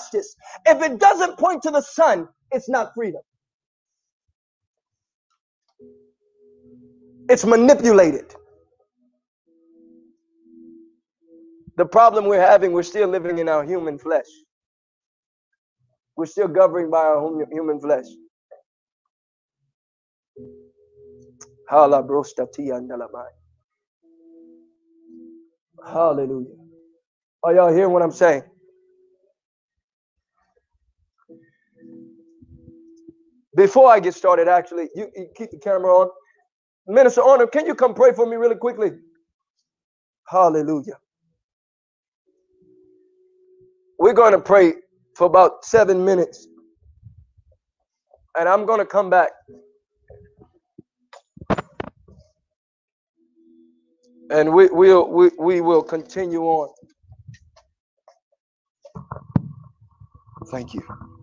justice. If it doesn't point to the sun, it's not freedom. It's manipulated. The problem we're having, we're still living in our human flesh. We're still governed by our human flesh. Hallelujah. Are y'all hearing what I'm saying? Before I get started, actually, you, you keep the camera on. Minister Honor, can you come pray for me really quickly? Hallelujah. We're going to pray for about seven minutes. And I'm going to come back. And we, we'll, we, we will continue on. Thank you.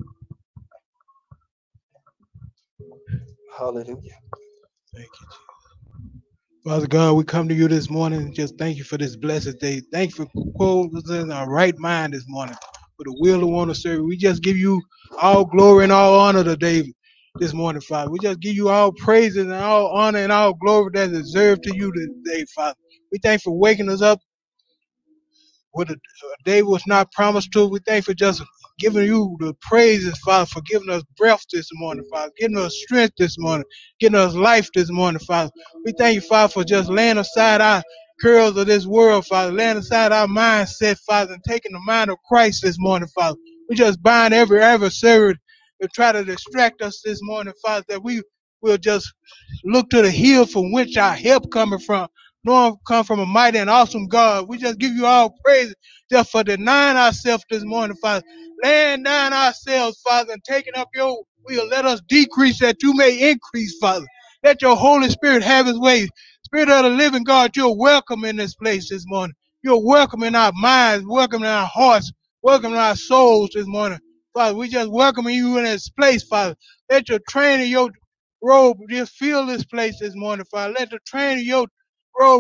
Hallelujah. Thank you, Jesus. Father God, we come to you this morning just thank you for this blessed day. Thank you for closing our right mind this morning for the will to want to serve. We just give you all glory and all honor today, this morning, Father. We just give you all praises and all honor and all glory that is deserved to you today, Father. We thank you for waking us up with uh, a, a day was not promised to. We thank for just giving you the praises, Father, for giving us breath this morning, mm. Father, giving us strength this morning, giving us life this morning, Father. We thank you, Father, for just laying aside our curls of this world, Father, laying aside our mindset, Father, and taking the mind of Christ this morning, Father. We just bind every adversary to try to distract us this morning, Father, that we will just look to the hill from which our help coming from. Knowing come from a mighty and awesome God. We just give you all praise just for denying ourselves this morning, Father laying down ourselves, Father, and taking up your will. Let us decrease that you may increase, Father. Let your Holy Spirit have his way. Spirit of the living God, you're welcome in this place this morning. You're welcome in our minds, welcome in our hearts, welcome in our souls this morning. Father, we just welcome you in this place, Father. Let your train of your robe just fill this place this morning, Father. Let the train of your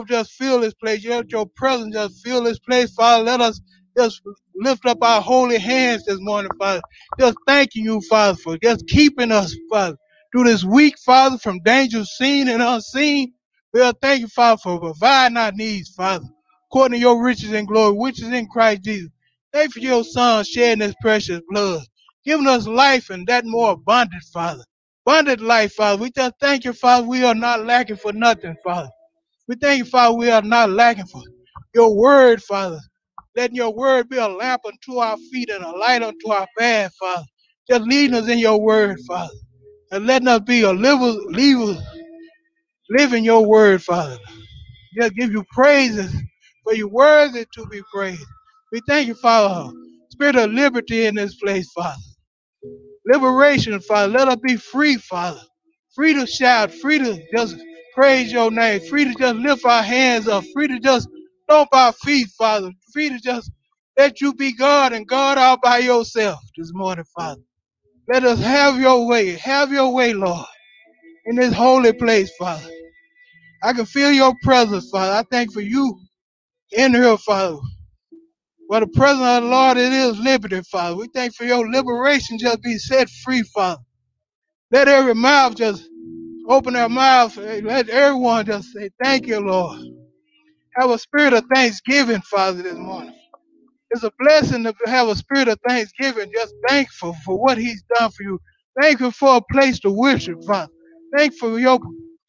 just fill this place. Let your presence just fill this place, Father. Let us just lift up our holy hands this morning, Father. Just thanking you, Father, for just keeping us, Father, through this week, Father, from danger seen and unseen. We'll thank you, Father, for providing our needs, Father, according to your riches and glory, which is in Christ Jesus. Thank you for your Son shedding his precious blood, giving us life and that more abundant, Father. Abundant life, Father. We just thank you, Father. We are not lacking for nothing, Father. We thank you, Father. We are not lacking for your word, Father. Letting your word be a lamp unto our feet and a light unto our path, Father. Just leading us in your word, Father. And letting us be a liver, live, living your word, Father. Just give you praises for you worthy to be praised. We thank you, Father. Spirit of liberty in this place, Father. Liberation, Father. Let us be free, Father. Free to shout, free to just praise your name, free to just lift our hands up, free to just stomp our feet, Father. Free to just let you be God and God all by yourself this morning, Father. Let us have your way. Have your way, Lord, in this holy place, Father. I can feel your presence, Father. I thank for you in here, Father. For the presence of the Lord, it is liberty, Father. We thank for your liberation just be set free, Father. Let every mouth just open their mouth. Let everyone just say, Thank you, Lord. Have a spirit of thanksgiving, Father, this morning. It's a blessing to have a spirit of thanksgiving, just thankful for what He's done for you. Thankful for a place to worship, Father. Thankful for your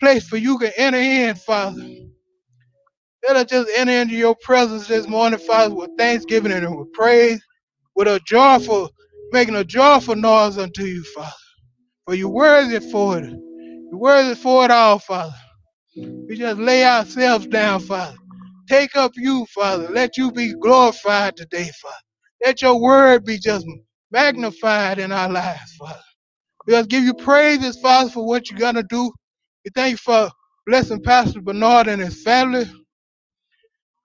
place for you can enter in, Father. Let us just enter into your presence this morning, Father, with thanksgiving and with praise, with a joyful, making a joyful noise unto you, Father. For you're worthy for it. You worthy for it all, Father. We just lay ourselves down, Father. Take up you, Father. Let you be glorified today, Father. Let your word be just magnified in our lives, Father. We just give you praises, Father, for what you're going to do. We thank you for blessing Pastor Bernard and his family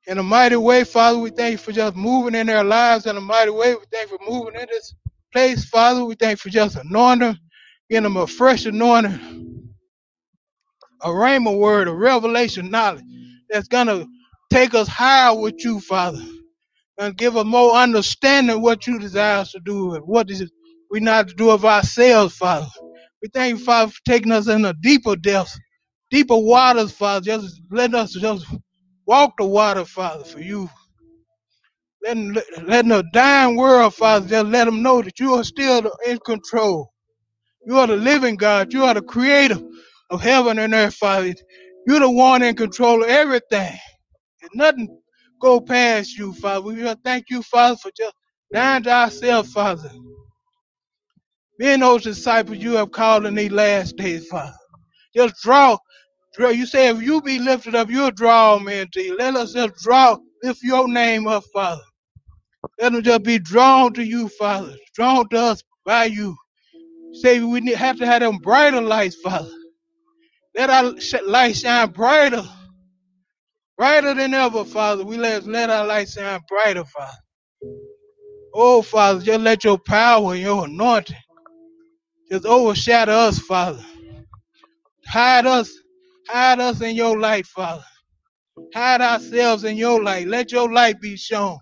in a mighty way, Father. We thank you for just moving in their lives in a mighty way. We thank you for moving in this place, Father. We thank you for just anointing, giving them a fresh anointing, a rhema word, a revelation knowledge that's to take us higher with you, Father. and give us more understanding what you desire us to do and what is we not to do of ourselves, Father. We thank you, Father, for taking us in a deeper depth, deeper waters, Father. Just let us just walk the water, Father, for you. Letting, letting the dying world, Father, just let them know that you are still in control. You are the living God. You are the creator of heaven and earth, Father. You're the one in control of everything. And nothing go past you, Father. We just thank you, Father, for just dying to ourselves, Father. Being those disciples you have called in these last days, Father. Just draw, draw. You say if you be lifted up, you'll draw men to you. Let us just draw, lift your name up, Father. Let them just be drawn to you, Father. Drawn to us by you. Say we have to have them brighter lights, Father. Let our light shine brighter, brighter than ever, Father. We let let our light shine brighter, Father. Oh, Father, just let your power and your anointing just overshadow us, Father. Hide us, hide us in your light, Father. Hide ourselves in your light. Let your light be shown.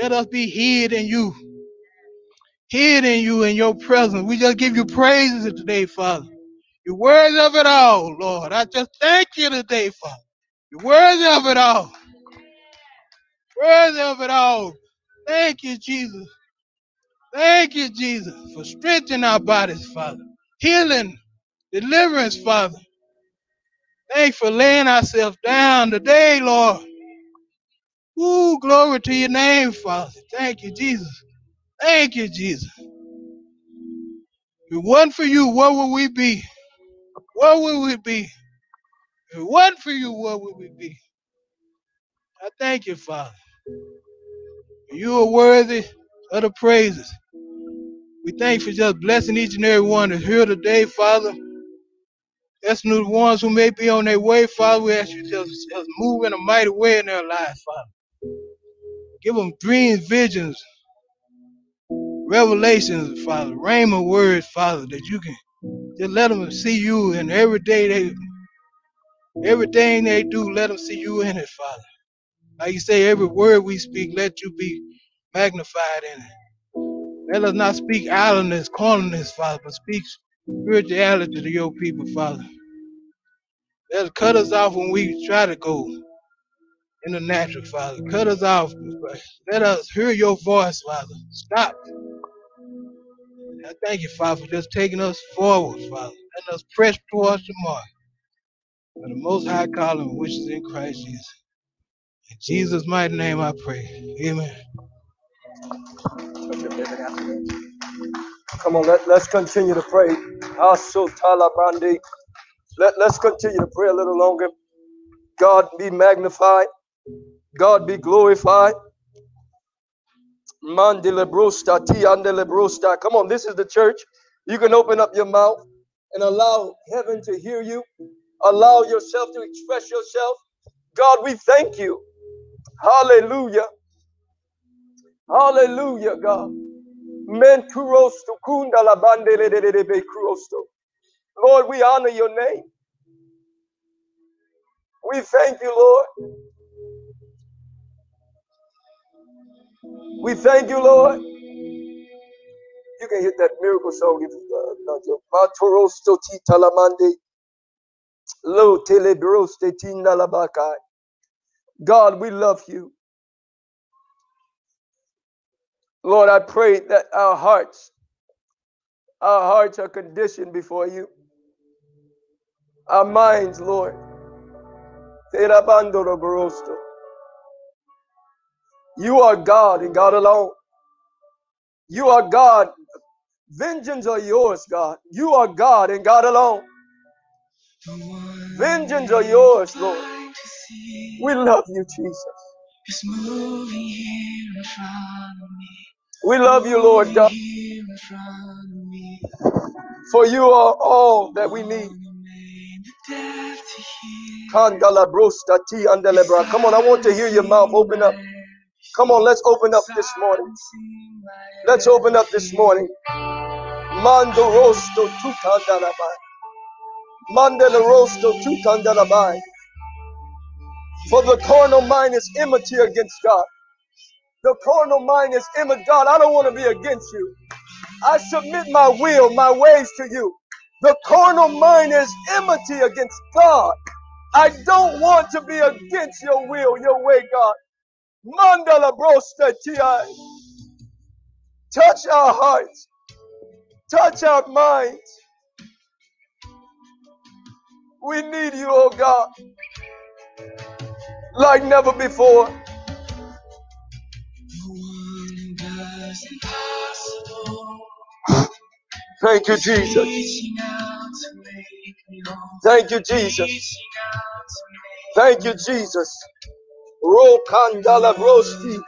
Let us be hid in you. Hid in you in your presence. We just give you praises today, Father. You're worthy of it all, Lord. I just thank you today, Father. You're worthy of it all. Worthy of it all. Thank you, Jesus. Thank you, Jesus, for strengthening our bodies, Father. Healing, deliverance, Father. Thanks for laying ourselves down today, Lord. Ooh, glory to your name, Father. Thank you, Jesus. Thank you, Jesus. If it wasn't for you, what would we be? Where would we be? If it wasn't for you, where would we be? I thank you, Father. You are worthy of the praises. We thank you for just blessing each and every one that's here today, Father. That's the ones who may be on their way, Father. We ask you just, just move in a mighty way in their lives, Father. Give them dreams, visions, revelations, Father. Rhema words, Father, that you can just let them see you in every day they, everything they do, let them see you in it, Father. Like you say, every word we speak, let you be magnified in it. Let us not speak idleness, carnalness, Father, but speak spirituality to your people, Father. Let us cut us off when we try to go in the natural, Father. Cut us off. Let us hear your voice, Father. Stop. I thank you, Father, for just taking us forward, Father. Let us press towards the mark for the most high calling which is in Christ Jesus. In Jesus' mighty name I pray. Amen. Come on, let, let's continue to pray. Let, let's continue to pray a little longer. God be magnified. God be glorified. Mandelebrosta, tiandelebrosta. Come on, this is the church. You can open up your mouth and allow heaven to hear you. Allow yourself to express yourself. God, we thank you. Hallelujah. Hallelujah, God. Men kurosto kunda la bandele de de de be kurosto. Lord, we honor your name. We thank you, Lord. We thank you, Lord. You can hit that miracle song if uh, not your. God, we love you. Lord, I pray that our hearts, our hearts are conditioned before you. Our minds, Lord. Terabando roborosto. You are God and God alone. You are God. Vengeance are yours, God. You are God and God alone. Vengeance are yours, Lord. We love you, Jesus. We love you, Lord God. For you are all that we need. Come on, I want to hear your mouth open up. Come on, let's open up this morning. Let's open up this morning. Mando rosto tu kandalabai. Mandela rosto. For the carnal mind is enmity against God. The carnal mind is image. God, I don't want to be against you. I submit my will, my ways to you. The carnal mind is enmity against God. I don't want to be against your will, your way, God. Mandala brosta ti. Touch our hearts. Touch our minds. We need you, oh God, like never before. Thank you, Jesus. Thank you, Jesus. Thank you, Jesus. Rokandala brosti.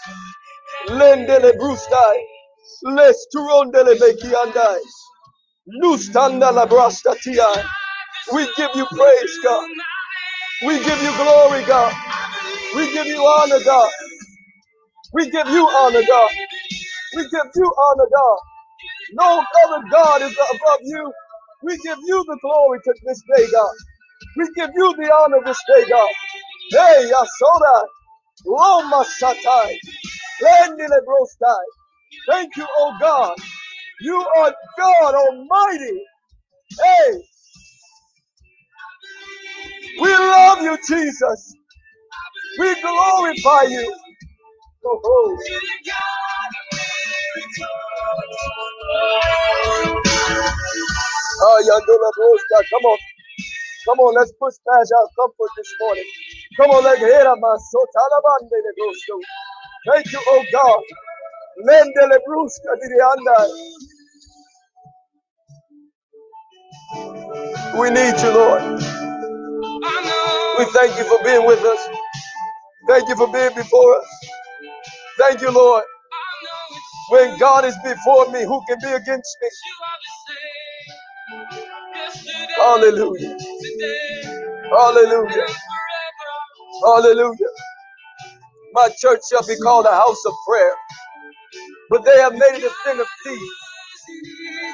Lendele brustai. Les turondele bekiandai. Nustanda la brastatia. We give you praise, God. We give you glory, God. We give you honor, God. We give you honor, God. We give you honor, God. No other God is above you. We give you the glory to this day, God. We give you the honor this day, God. Hey, Yasoda, Roma Brostai. Thank you, oh God. You are God Almighty. Hey, we love you, Jesus. We glorify you. Oh, oh. Brosta. Come on. Come on, let's push past our comfort this morning. Come on, let's hear about so Talabande de Brosto. Thank you, oh God. Mendele Bruska di Anda. We need you, Lord. We thank you for being with us. Thank you for being before us. Thank you, Lord. When God is before me, who can be against me? Hallelujah. Hallelujah. Hallelujah. My church shall be called a house of prayer, but they have made it a thing of thieves.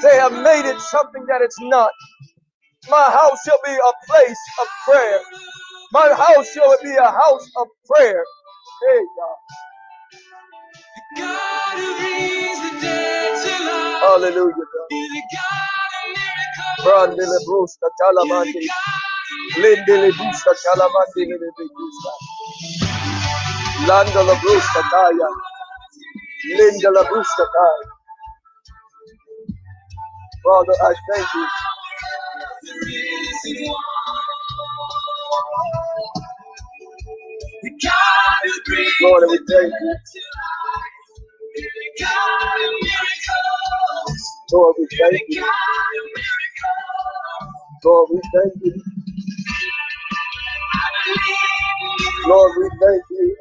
They have made it something that it's not. My house shall be a place of prayer. My house shall be a house of prayer. Hey, God. Hallelujah, God. Brandele brusta talamandi. Lindele brusta talamandi lele brusta. Landa la brusta taya. Linda la brusta taya. Father, I thank you. Lord, we thank you. Lord, we thank you. Lord, we thank you. Lord, we thank you.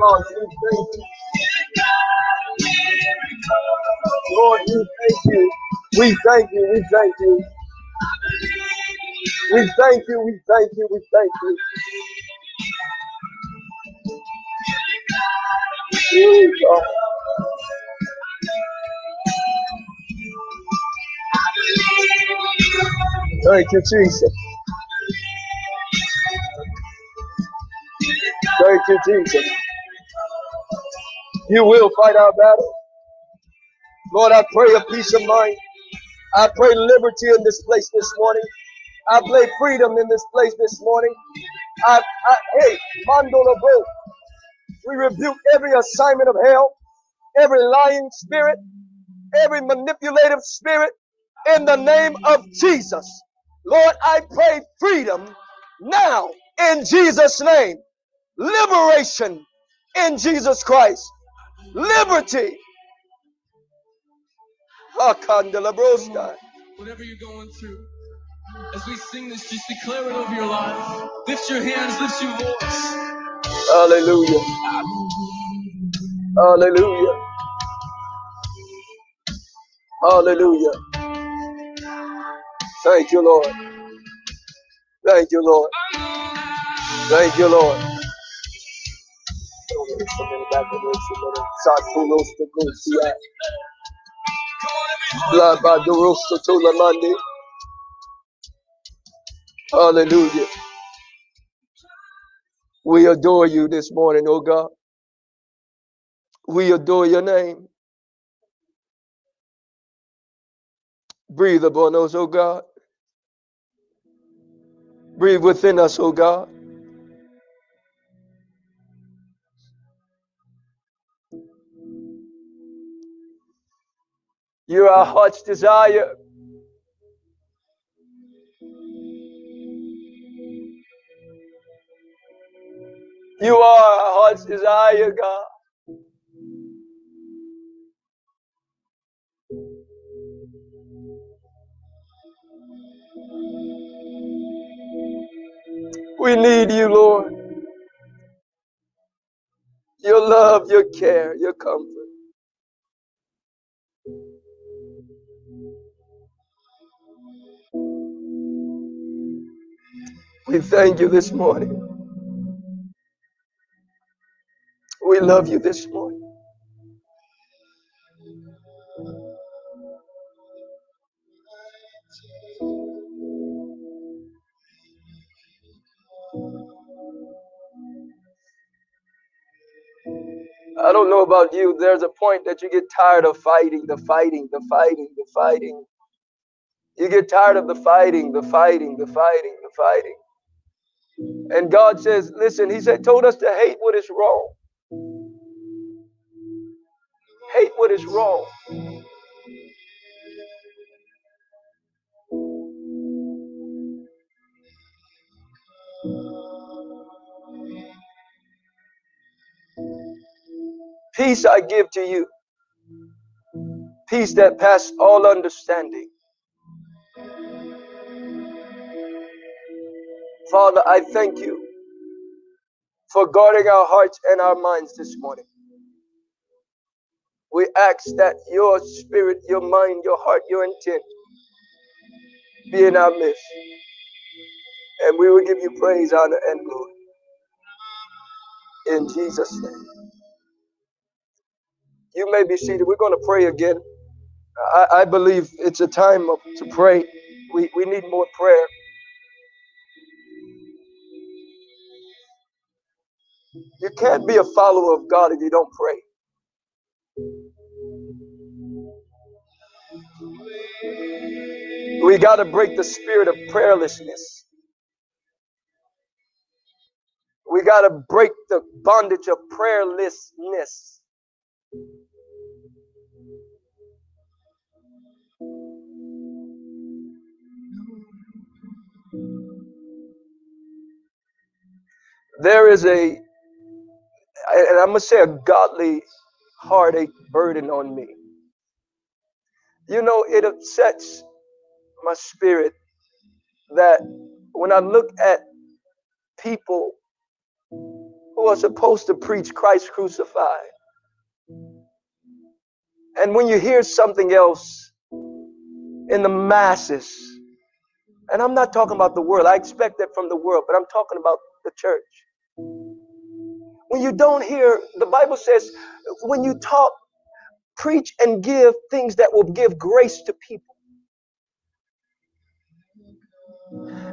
Lord, we thank you. Lord, we thank you. We thank you. We thank you. We thank you. We thank you. We thank you. God. Thank you, Jesus. You, Jesus. You will fight our battle. Lord, I pray a peace of mind. I pray liberty in this place this morning. I pray freedom in this place this morning. I, I hey, Mandolo Bro, we rebuke every assignment of hell, every lying spirit, every manipulative spirit in the name of Jesus. Lord, I pray freedom now in Jesus' name, liberation in Jesus Christ, liberty. Whatever you're going through, as we sing this, just declare it over your life. Lift your hands, lift your voice. Hallelujah. Hallelujah. Hallelujah. Thank you, Lord. Thank you, Lord. Thank you, Lord. Satulos to Gusia. Labaduros to Tulamandi. Hallelujah. We adore you this morning, oh God. We adore your name. Breathe upon us, oh God. Breathe within us, oh God. You're our heart's desire. You are our heart's desire, God. We need you, Lord. Your love, your care, your comfort. We thank you this morning. We love you this morning. I don't know about you. There's a point that you get tired of fighting, the fighting, the fighting, the fighting. You get tired of the fighting, the fighting, the fighting, the fighting. And God says, listen, He said, told us to hate what is wrong. Hate what is wrong. Peace I give to you. Peace that passes all understanding. Father, I thank you for guarding our hearts and our minds this morning. We ask that your spirit, your mind, your heart, your intent be in our midst. And we will give you praise, honor, and glory. In Jesus' name. You may be seated. We're going to pray again. I, I believe it's a time of, to pray. We, we need more prayer. You can't be a follower of God if you don't pray. We got to break the spirit of prayerlessness. We got to break the bondage of prayerlessness. There is a, and I'm to say a godly heartache burden on me. You know, it upsets my spirit that when I look at people who are supposed to preach Christ crucified, and when you hear something else in the masses, and I'm not talking about the world, I expect that from the world, but I'm talking about the church. When you don't hear, the Bible says, when you talk, preach and give things that will give grace to people.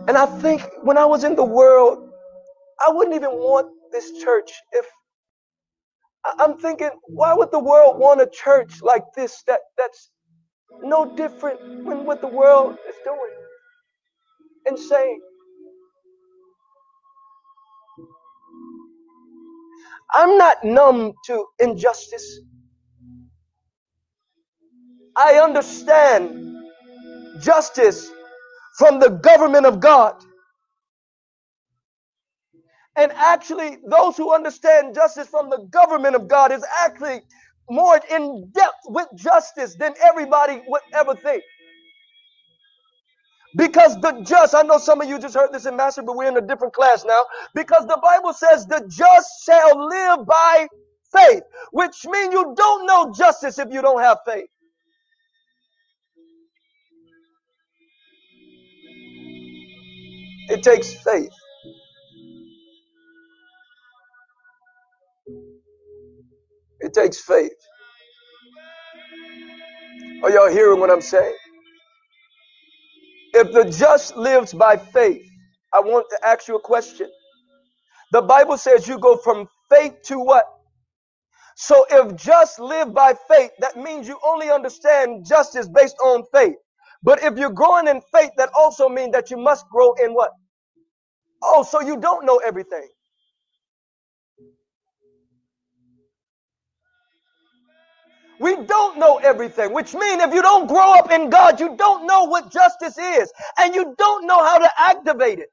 And I think when I was in the world, I wouldn't even want this church if I'm thinking, why would the world want a church like this that, that's no different than what the world is doing and saying? I'm not numb to injustice. I understand justice from the government of God. And actually, those who understand justice from the government of God is actually more in depth with justice than everybody would ever think. Because the just, I know some of you just heard this in Master, but we're in a different class now. Because the Bible says the just shall live by faith, which means you don't know justice if you don't have faith. It takes faith. It takes faith. Are y'all hearing what I'm saying? If the just lives by faith, I want to ask you a question. The Bible says you go from faith to what? So if just live by faith, that means you only understand justice based on faith. But if you're growing in faith, that also means that you must grow in what? Oh, so you don't know everything. We don't know everything, which means if you don't grow up in God, you don't know what justice is, and you don't know how to activate it.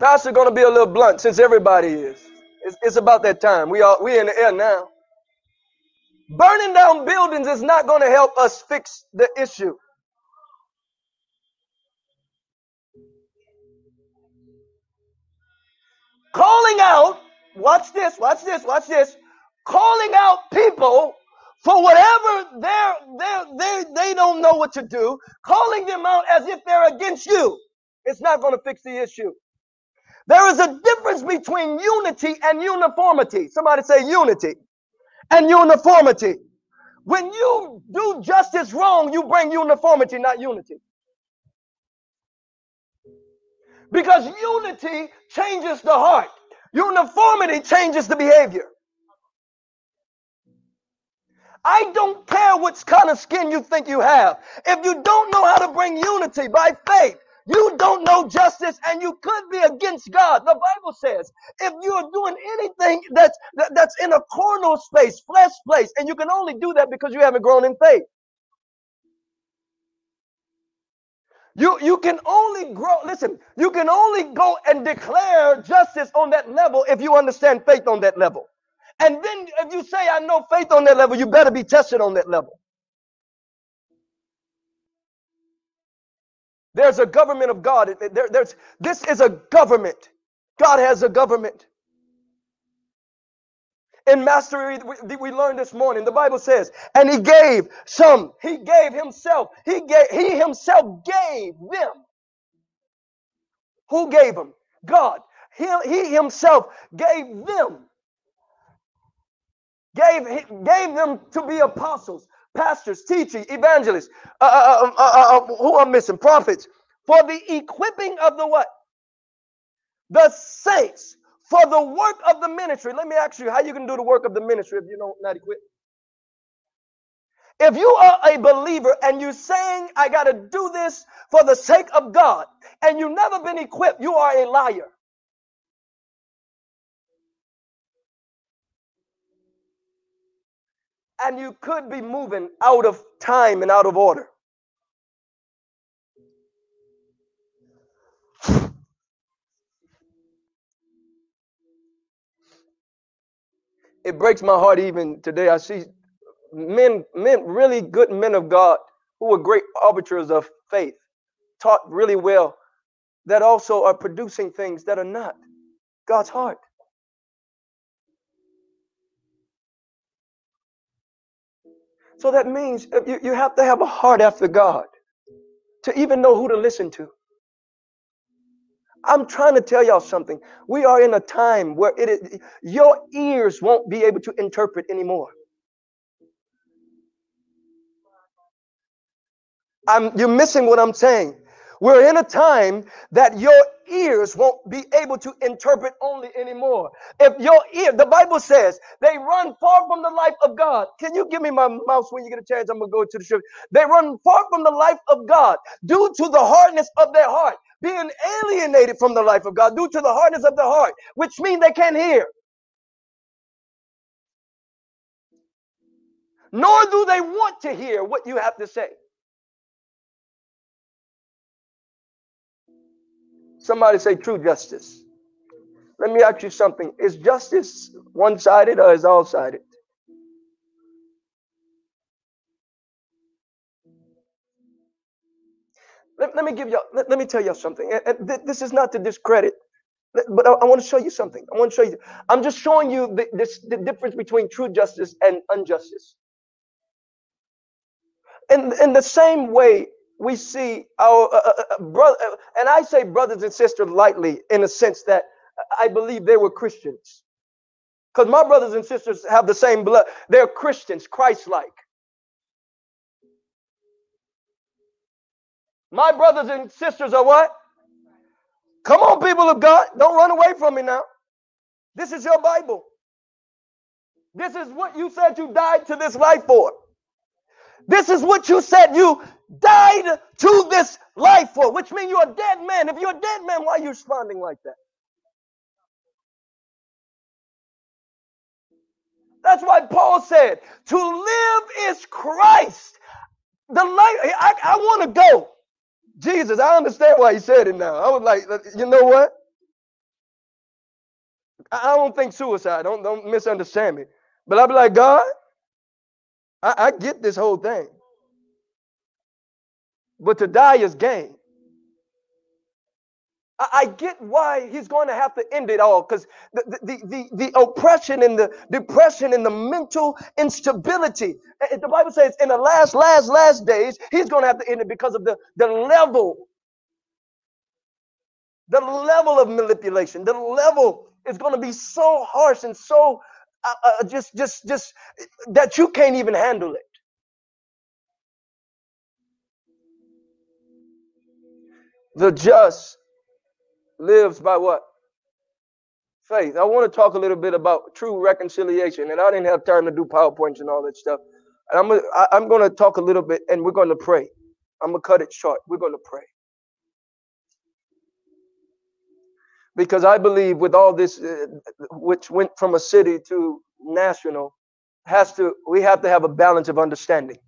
Pastor going to be a little blunt since everybody is. It's, it's about that time. We are we in the air now. Burning down buildings is not going to help us fix the issue. Calling out, watch this, watch this, watch this. Calling out people for whatever they're, they're, they they don't know what to do, calling them out as if they're against you. It's not going to fix the issue. There is a difference between unity and uniformity. Somebody say unity and uniformity. When you do justice wrong, you bring uniformity, not unity. Because unity changes the heart, uniformity changes the behavior. I don't care what kind of skin you think you have. If you don't know how to bring unity by faith, you don't know justice and you could be against God. The Bible says if you are doing anything that's that, that's in a carnal space, flesh place, and you can only do that because you haven't grown in faith. You, you can only grow, listen, you can only go and declare justice on that level if you understand faith on that level. And then if you say, I know faith on that level, you better be tested on that level. There's a government of God. There, there's, this is a government. God has a government. In mastery, we, we learned this morning, the Bible says, and he gave some, he gave himself, he gave, he himself gave them. Who gave them? God. He, he himself gave them. Gave, gave them to be apostles, pastors, teaching, evangelists, uh uh, uh, uh, uh, who I'm missing, prophets, for the equipping of the what? The saints for the work of the ministry. Let me ask you how you can do the work of the ministry if you don't not equipped. If you are a believer and you're saying, I got to do this for the sake of God, and you've never been equipped, you are a liar. and you could be moving out of time and out of order. It breaks my heart even today. I see men, men, really good men of God who are great arbiters of faith, taught really well, that also are producing things that are not God's heart. So that means you, you have to have a heart after God to even know who to listen to. I'm trying to tell y'all something. We are in a time where it is, your ears won't be able to interpret anymore. I'm, you're missing what I'm saying. We're in a time that your ears won't be able to interpret only anymore. If your ear, the Bible says, they run far from the life of God. Can you give me my mouse when you get a chance? I'm going to go to the scripture. They run far from the life of God due to the hardness of their heart, being alienated from the life of God due to the hardness of their heart, which means they can't hear. Nor do they want to hear what you have to say. Somebody say true justice. Let me ask you something. Is justice one sided or is all sided? Let, let, me give you let, let me tell you something. And, and this is not to discredit, but I, I, want to show you something. I want to show you. I'm just showing you the, this, the difference between true justice and injustice. In, in the same way, we see our uh, uh, uh brother, uh, and I say brothers and sisters lightly in a sense that I believe they were Christians. Because my brothers and sisters have the same blood. They're Christians, Christ like. My brothers and sisters are what? Come on, people of God. Don't run away from me now. This is your Bible. This is what you said you died to this life for. This is what you said you died to this life for, which means you're a dead man. If you're a dead man, why are you responding like that? That's why Paul said, to live is Christ. The life, I, I want to go. Jesus, I understand why he said it now. I was like, you know what? I don't think suicide. Don't don't misunderstand me. But I'll be like, God, I, I get this whole thing. But to die is gain. I, get why he's going to have to end it all because the, the, the, the oppression and the depression and the mental instability. The Bible says in the last, last, last days, he's going to have to end it because of the, the level, the level of manipulation, the level is going to be so harsh and so uh, uh, just, just, just that you can't even handle it. The just lives by what? Faith. I want to talk a little bit about true reconciliation, and I didn't have time to do PowerPoints and all that stuff. And I'm, I, I'm going to talk a little bit, and we're going to pray. I'm going to cut it short. We're going to pray. because I believe with all this, uh, which went from a city to national, has to we have to have a balance of understanding.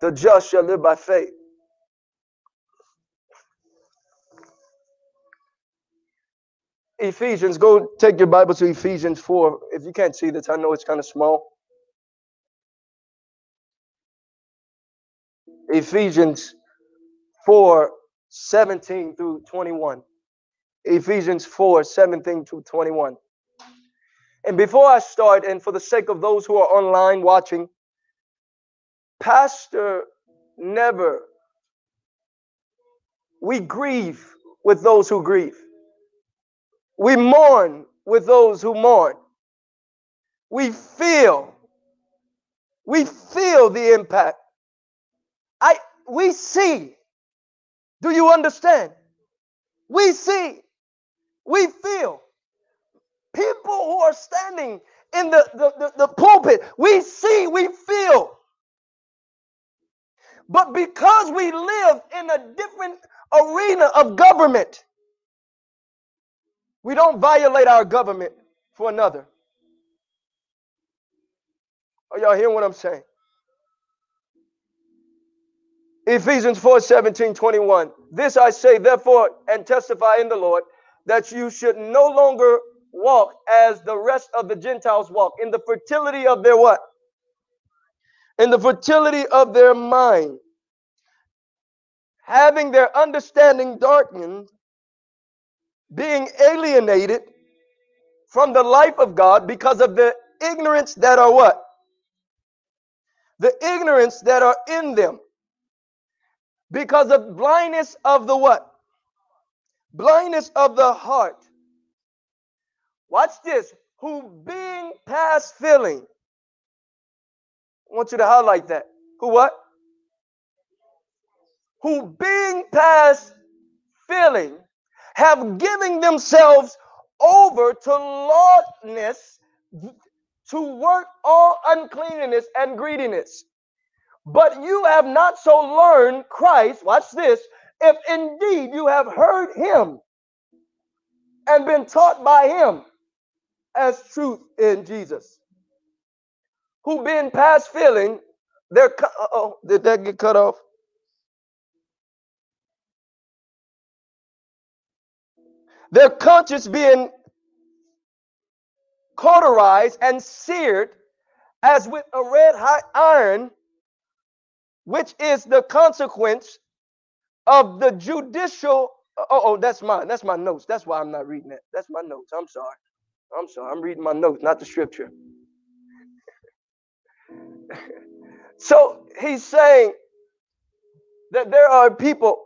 The just shall live by faith. Ephesians, go take your Bible to Ephesians 4. If you can't see this, I know it's kind of small. Ephesians 4 17 through 21. Ephesians 4 17 to 21. And before I start, and for the sake of those who are online watching, Pastor never, we grieve with those who grieve. We mourn with those who mourn. We feel, we feel the impact I we see. Do you understand? We see. We feel. People who are standing in the, the, the, the pulpit, we see, we feel. But because we live in a different arena of government, we don't violate our government for another. Are y'all hearing what I'm saying? Ephesians 4 17, 21. This I say, therefore, and testify in the Lord, that you should no longer walk as the rest of the Gentiles walk, in the fertility of their what? In the fertility of their mind, having their understanding darkened, being alienated from the life of God because of the ignorance that are what? The ignorance that are in them because of blindness of the what? Blindness of the heart. Watch this. Who being past feeling. I want you to highlight that. Who what? Who being past feeling have given themselves over to lawlessness to work all uncleanness and greediness. But you have not so learned Christ, watch this, if indeed you have heard him and been taught by him as truth in Jesus. Who been past feeling, they're, oh, did that get cut off? Their conscience being cauterized and seared as with a red hot iron which is the consequence of the judicial. Oh, oh, that's mine. That's my notes. That's why I'm not reading that. That's my notes. I'm sorry. I'm sorry. I'm reading my notes, not the scripture. So he's saying that there are people.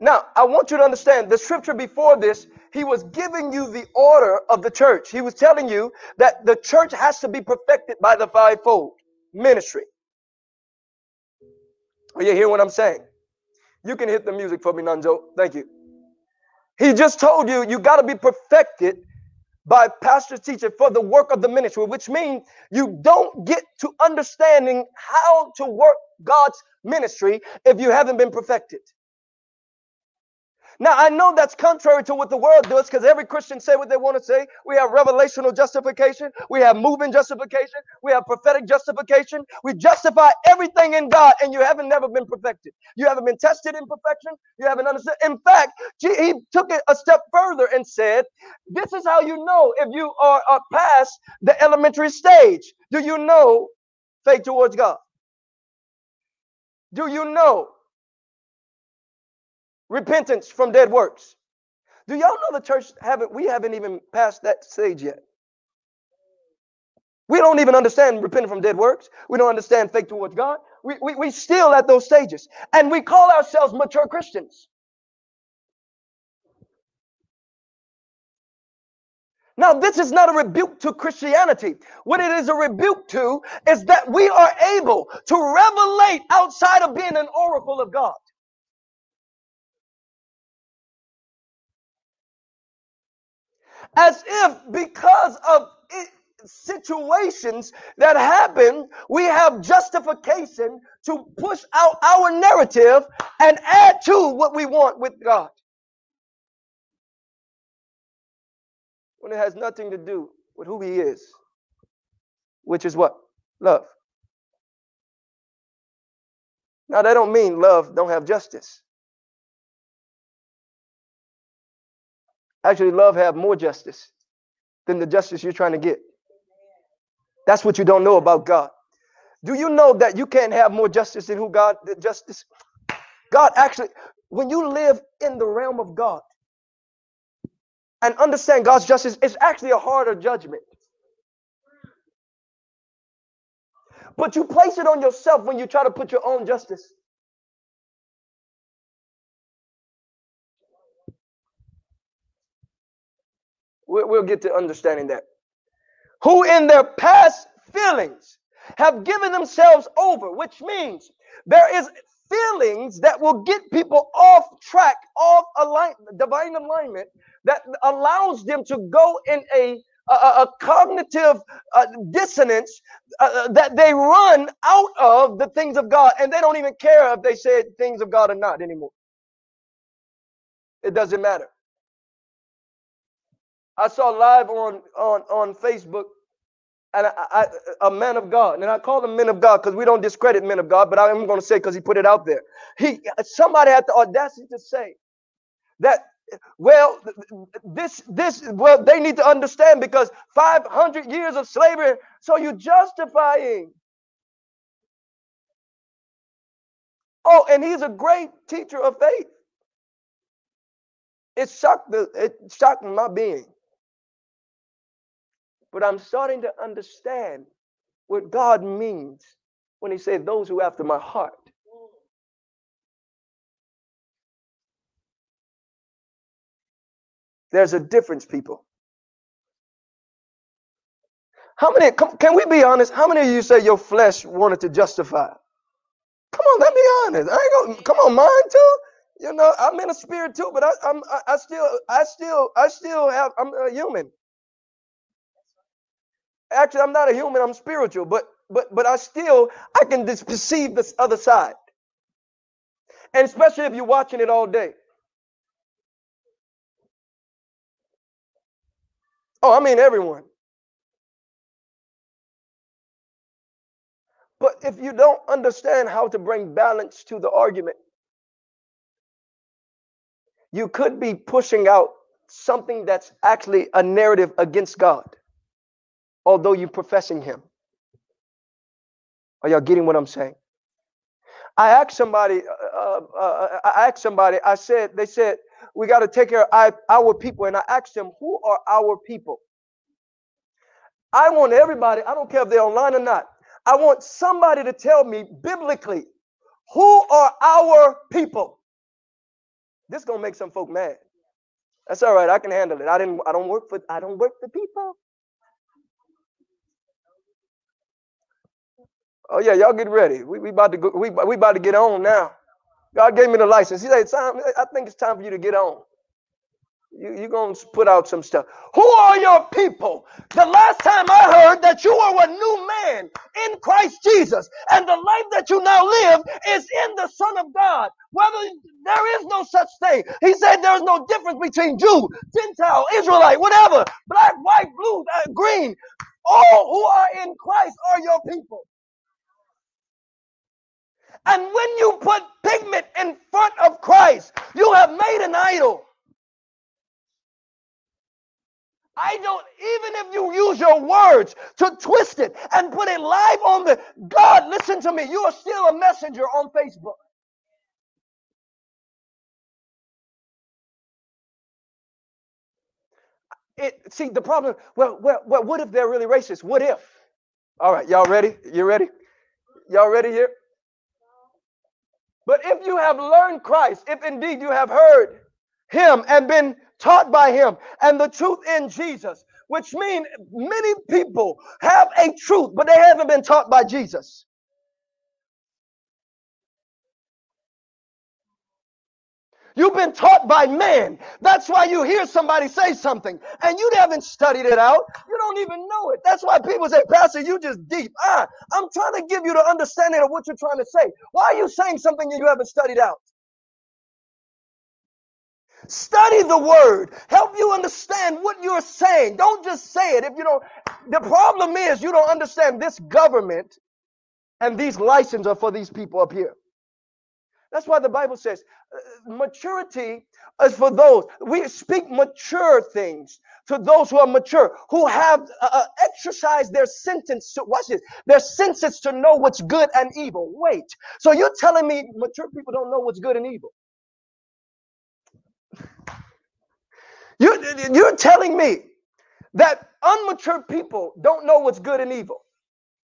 Now, I want you to understand the scripture before this, he was giving you the order of the church. He was telling you that the church has to be perfected by the fivefold ministry. Are you hear what I'm saying? You can hit the music for me, Nanjo. Thank you. He just told you you got to be perfected by pastor's teaching for the work of the ministry, which means you don't get to understanding how to work God's ministry if you haven't been perfected. Now, I know that's contrary to what the world does because every Christian say what they want to say. We have revelational justification. We have moving justification. We have prophetic justification. We justify everything in God and you haven't never been perfected. You haven't been tested in perfection. You haven't understood. In fact, he took it a step further and said, this is how you know if you are, are past the elementary stage. Do you know faith towards God? Do you know repentance from dead works. Do y'all know the church haven't we haven't even passed that stage yet? We don't even understand repenting from dead works. We don't understand faith towards God. We, we, we still at those stages. And we call ourselves mature Christians. Now, this is not a rebuke to Christianity. What it is a rebuke to is that we are able to revelate outside of being an oracle of God. As if because of it, situations that happen, we have justification to push out our narrative and add to what we want with God. When it has nothing to do with who He is, which is what? Love. Now, that don't mean love don't have justice. Actually, love have more justice than the justice you're trying to get. That's what you don't know about God. Do you know that you can't have more justice than who God the justice? God actually, when you live in the realm of God and understand God's justice, it's actually a harder judgment. But you place it on yourself when you try to put your own justice. We'll get to understanding that. Who in their past feelings have given themselves over, which means there is feelings that will get people off track, off align, divine alignment that allows them to go in a a, a cognitive uh, dissonance uh, uh, that they run out of the things of God, and they don't even care if they say things of God or not anymore. It doesn't matter. I saw live on on on Facebook and I, I, a man of God, and I call them men of God because we don't discredit men of God, but I'm going to say because he put it out there. He somebody had the audacity to say that well this this well they need to understand because 500 years of slavery so you're justifying. Oh and he's a great teacher of faith. It shocked the it shocked my being but I'm starting to understand what God means when He said, Those who after my heart. There's a difference, people. How many, can we be honest? How many of you say your flesh wanted to justify? Come on, let me honest. I ain't gonna, come on, mine too. You know, I'm in a spirit too, but I, I'm, I, I still, I still, I still have, I'm a human actually I'm not a human, I'm spiritual, but but but I still I can just perceive this other side. And especially if you're watching it all day. Oh, I mean everyone. But if you don't understand how to bring balance to the argument, you could be pushing out something that's actually a narrative against God although you're professing him. Are y'all getting what I'm saying? I asked somebody, uh, uh, uh I asked somebody, I said, they said, we got to take care of our people. And I asked them, who are our people? I want everybody, I don't care if they're online or not, I want somebody to tell me biblically, who are our people? This is to make some folk mad. That's all right. I can handle it. I didn't. I don't work for. I don't work for people. Oh yeah, y'all get ready. We, we about to go. We, we about to get on now. God gave me the license. He said, "Time. I think it's time for you to get on." You, you're going to put out some stuff. Who are your people? The last time I heard that you are a new man in Christ Jesus, and the life that you now live is in the Son of God. Whether there is no such thing, He said there is no difference between Jew, Gentile, Israelite, whatever, black, white, blue, uh, green. All who are in Christ are your people. And when you put pigment in front of Christ, you have made an idol. I don't, even if you use your words to twist it and put it live on the, God, listen to me, you are still a messenger on Facebook. It, see, the problem, well, well, well, what if they're really racist? What if? All right, y'all ready? You ready? Y'all ready here? But if you have learned Christ, if indeed you have heard him and been taught by him and the truth in Jesus, which means many people have a truth, but they haven't been taught by Jesus. You've been taught by man. That's why you hear somebody say something and you haven't studied it out. You don't even know it. That's why people say, Pastor, you just deep. Ah, I'm trying to give you the understanding of what you're trying to say. Why are you saying something that you haven't studied out? Study the word. Help you understand what you're saying. Don't just say it if you don't. The problem is you don't understand this government and these licenses are for these people up here. That's why the Bible says uh, maturity is for those. We speak mature things to those who are mature, who have uh, uh exercised their sentence. To, watch this. Their senses to know what's good and evil. Wait. So you're telling me mature people don't know what's good and evil? You, you're telling me that unmature people don't know what's good and evil.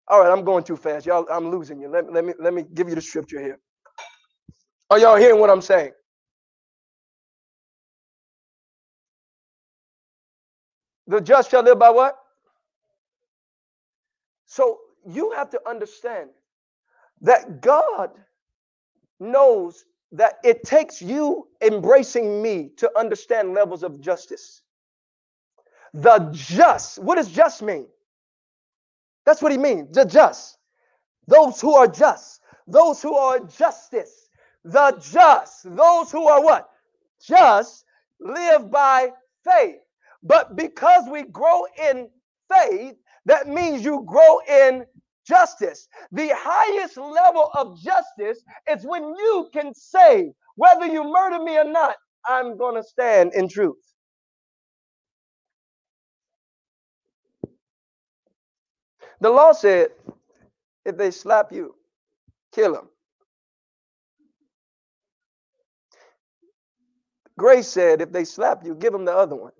All right, I'm going too fast. Y'all, I'm losing you. Let, let, me, let me give you the scripture here. Are y'all hearing what I'm saying? The just shall live by what? So you have to understand that God knows that it takes you embracing me to understand levels of justice. The just, what does just mean? That's what he means, the just. Those who are just, those who are justice, the just, those who are what? Just live by faith. But because we grow in faith, that means you grow in justice. The highest level of justice is when you can say, whether you murder me or not, I'm going to stand in truth. The law said, if they slap you, kill them. Grace said, if they slap you, give them the other one.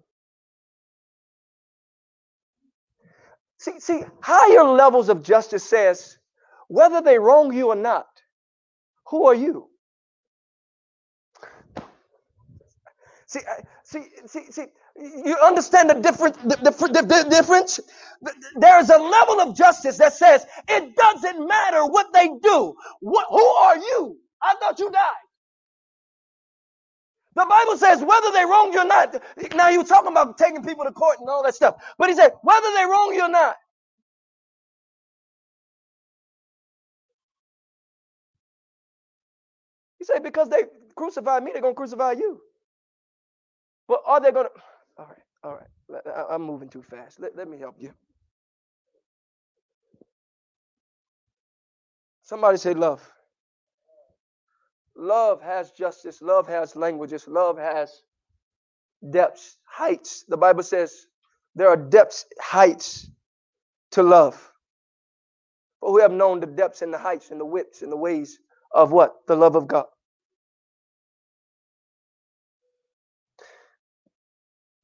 See, see, higher levels of justice says whether they wrong you or not, who are you? See, see, see, see. You understand the difference? The, the, the, difference. There is a level of justice that says it doesn't matter what they do. What, who are you? I thought you died. The Bible says whether they wrong you or not. Now you were talking about taking people to court and all that stuff. But he said whether they wrong you or not. He said because they crucified me, they're gonna crucify you. But are they gonna? All right, all right. I'm moving too fast. Let, let me help you. Somebody say love. Love has justice. Love has languages. Love has depths, heights. The Bible says there are depths, heights to love. But we have known the depths and the heights and the widths and the ways of what? The love of God.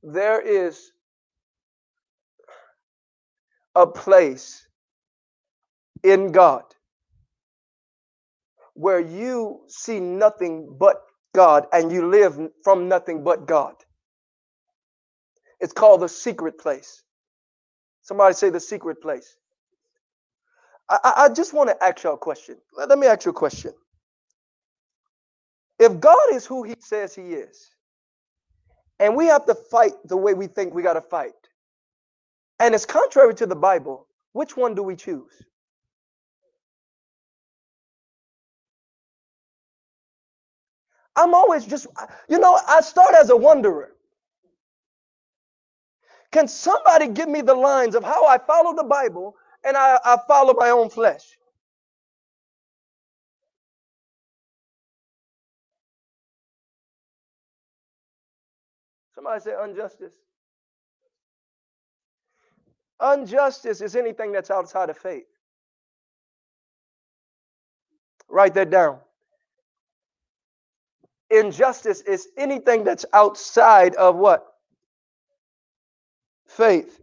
There is a place in God where you see nothing but God and you live from nothing but God. It's called the secret place. Somebody say the secret place. I, I, just want to ask y'all a question. Let, let me ask you a question. If God is who he says he is, and we have to fight the way we think we got to fight, and it's contrary to the Bible, which one do we choose? I'm always just, you know, I start as a wanderer. Can somebody give me the lines of how I follow the Bible and I, I follow my own flesh? Somebody say injustice. Injustice is anything that's outside of faith. Write that down. Injustice is anything that's outside of what? Faith.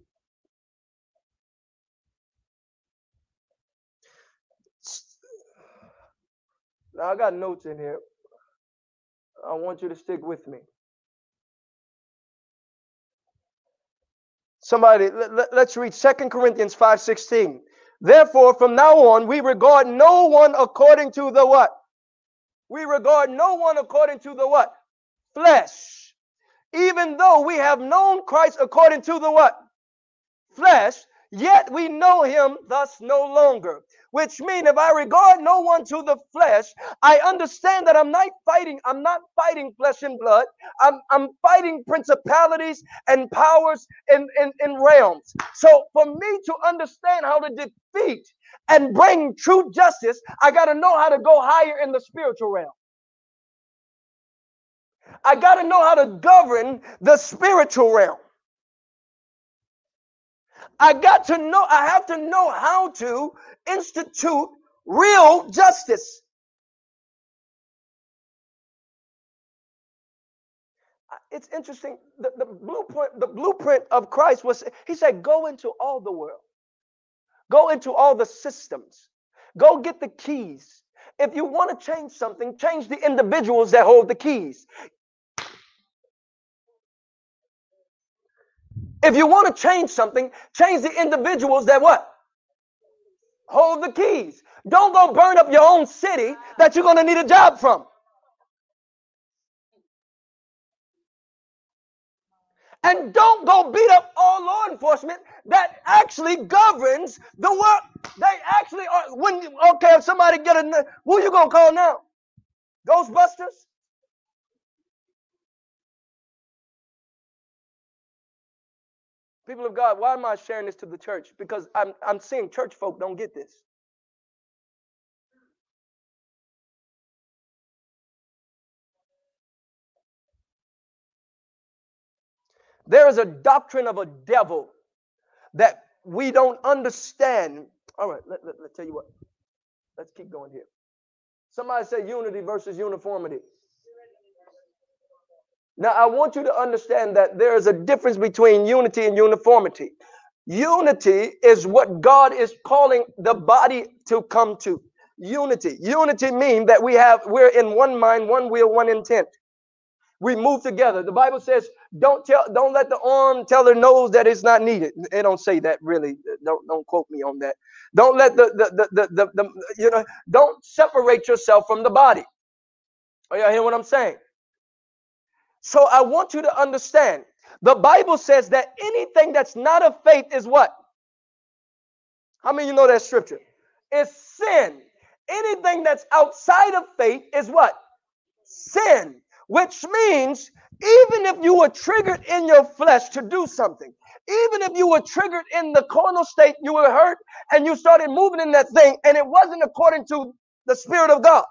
Now I got notes in here. I want you to stick with me. Somebody, let, us read Second Corinthians 5:16. Therefore, from now on, we regard no one according to the what? We regard no one according to the what? Flesh. Even though we have known Christ according to the what? Flesh, yet we know him thus no longer which mean if I regard no one to the flesh, I understand that I'm not fighting, I'm not fighting flesh and blood. I'm, I'm fighting principalities and powers in, in, in realms. So for me to understand how to defeat and bring true justice, I got to know how to go higher in the spiritual realm. I got to know how to govern the spiritual realm. I got to know, I have to know how to institute real justice. It's interesting. The, the blueprint, the blueprint of Christ was he said, go into all the world, go into all the systems, go get the keys. If you want to change something, change the individuals that hold the keys. If you want to change something, change the individuals that what? Hold the keys. Don't go burn up your own city that you're going to need a job from. And don't go beat up all law enforcement that actually governs the work. They actually are. When okay, if somebody get a, who you gonna call now? Ghostbusters? People of God, why am I sharing this to the church? Because I'm, I'm seeing church folk don't get this. There is a doctrine of a devil that we don't understand. All right, let, let, let's tell you what. Let's keep going here. Somebody say unity versus uniformity. Now, I want you to understand that there is a difference between unity and uniformity. Unity is what God is calling the body to come to. Unity. Unity means that we have we're in one mind, one will, one intent. We move together. The Bible says, "Don't tell, don't let the arm tell the nose that it's not needed." They don't say that really. Don't don't quote me on that. Don't let the the the the, the, the you know. Don't separate yourself from the body. Are you hear what I'm saying? So I want you to understand the Bible says that anything that's not of faith is what? How many of you know that scripture? It's sin. Anything that's outside of faith is what? Sin. Which means even if you were triggered in your flesh to do something, even if you were triggered in the carnal state, you were hurt and you started moving in that thing, and it wasn't according to the Spirit of God.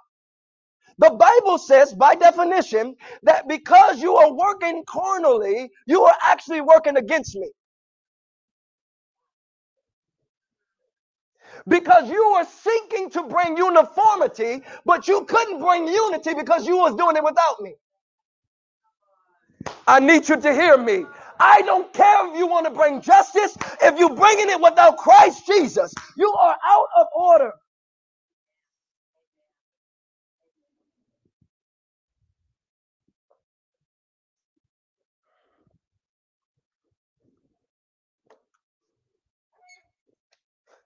The Bible says, by definition, that because you are working carnally, you are actually working against me. Because you were seeking to bring uniformity, but you couldn't bring unity because you was doing it without me. I need you to hear me. I don't care if you want to bring justice. If you're bringing it without Christ Jesus, you are out of order.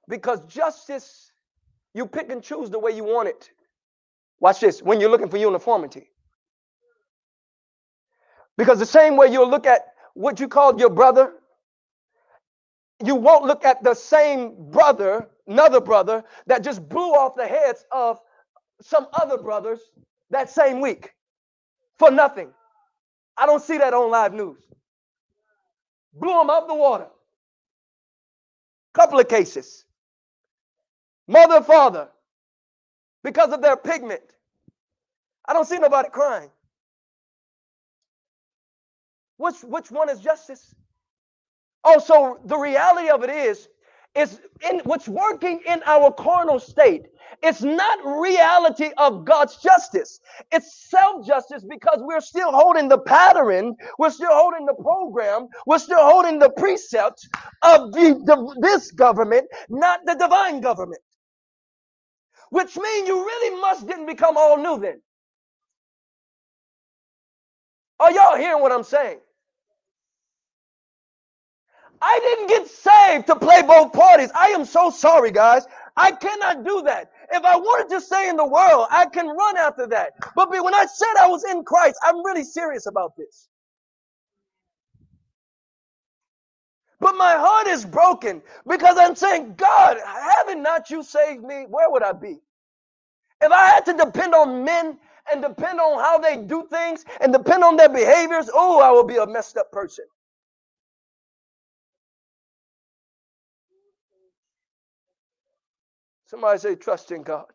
Because justice, you pick and choose the way you want it. Watch this when you're looking for uniformity. Because the same way you'll look at what you called your brother, you won't look at the same brother, another brother, that just blew off the heads of some other brothers that same week for nothing. I don't see that on live news. Blew them up the water. Couple of cases. Mother, father, because of their pigment. I don't see nobody crying. Which which one is justice? Oh, also, the reality of it is, is in what's working in our carnal state. It's not reality of God's justice. It's self-justice because we're still holding the pattern, we're still holding the program, we're still holding the precepts of the, the this government, not the divine government. Which means you really must didn't become all new then. Are y'all hearing what I'm saying? I didn't get saved to play both parties. I am so sorry, guys. I cannot do that. If I wanted to stay in the world, I can run after that. But when I said I was in Christ, I'm really serious about this. But my heart is broken because I'm saying, God, haven't not you saved me? Where would I be? If I had to depend on men and depend on how they do things and depend on their behaviors, oh, I will be a messed up person. Somebody say, trust in God.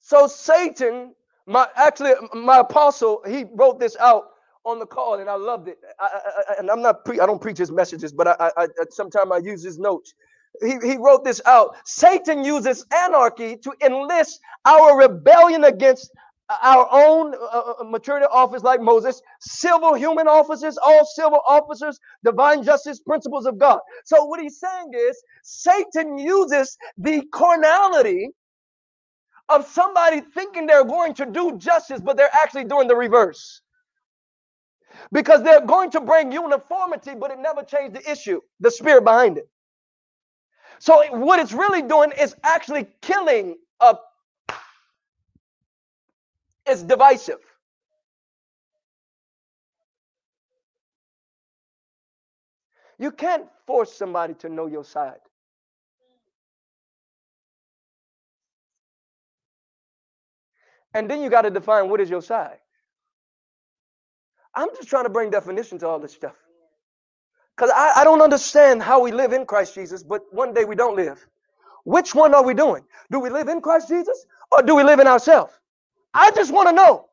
So Satan, my actually my apostle, he wrote this out on the call, and I loved it. I, I, and I'm not pre, I don't preach his messages, but I, I, I sometimes I use his notes. He, he wrote this out. Satan uses anarchy to enlist our rebellion against our own uh, uh, uh, maturity office like Moses, civil human officers, all civil officers, divine justice, principles of God. So what he's saying is Satan uses the carnality of somebody thinking they're going to do justice, but they're actually doing the reverse. Because they're going to bring uniformity, but it never changed the issue, the spirit behind it. So what it's really doing is actually killing a it's divisive. You can't force somebody to know your side. And then you got to define what is your side. I'm just trying to bring definition to all this stuff. Because I, I don't understand how we live in Christ Jesus, but one day we don't live. Which one are we doing? Do we live in Christ Jesus or do we live in ourselves? I just want to know.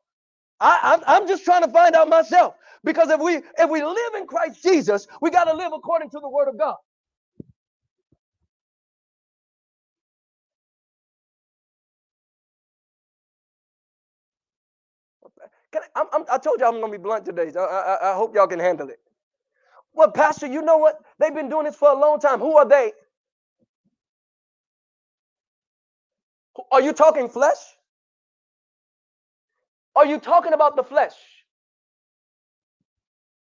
I, I'm, I'm just trying to find out myself. Because if we if we live in Christ Jesus, we got to live according to the word of God. I, I'm, I'm, i told you I'm going to be blunt today. So I, I, I hope y'all can handle it. Well, Pastor, you know what? They've been doing this for a long time. Who are they? Are you talking flesh? Are you talking about the flesh?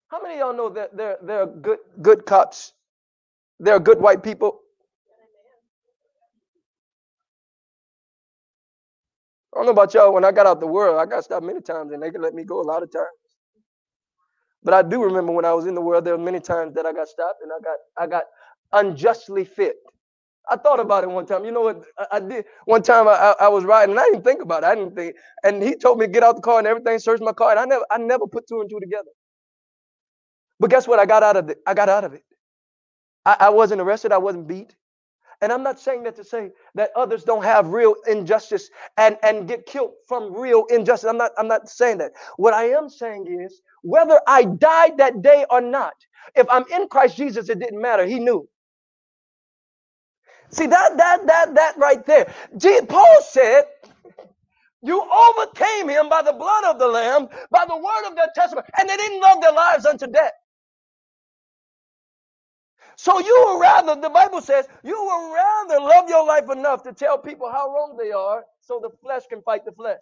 How many of y'all know that they're, they're good, good cops? They're good white people. I don't know about y'all. When I got out the world, I got stopped many times, and they could let me go a lot of times. But I do remember when I was in the world, there were many times that I got stopped and I got I got unjustly fit. I thought about it one time. You know what I, I did? One time I, I, I, was riding and I didn't think about it. I didn't think. And he told me to get out the car and everything, search my car. And I never I never put two and two together. But guess what? I got out of it. I got out of it. I, I wasn't arrested. I wasn't beat. And I'm not saying that to say that others don't have real injustice and, and get killed from real injustice. I'm not, I'm not saying that. What I am saying is whether I died that day or not, if I'm in Christ Jesus, it didn't matter. He knew. See that that that that right there. Paul said, "You overcame him by the blood of the Lamb, by the word of their testimony, and they didn't love their lives unto death." So you would rather, the Bible says, you would rather love your life enough to tell people how wrong they are, so the flesh can fight the flesh.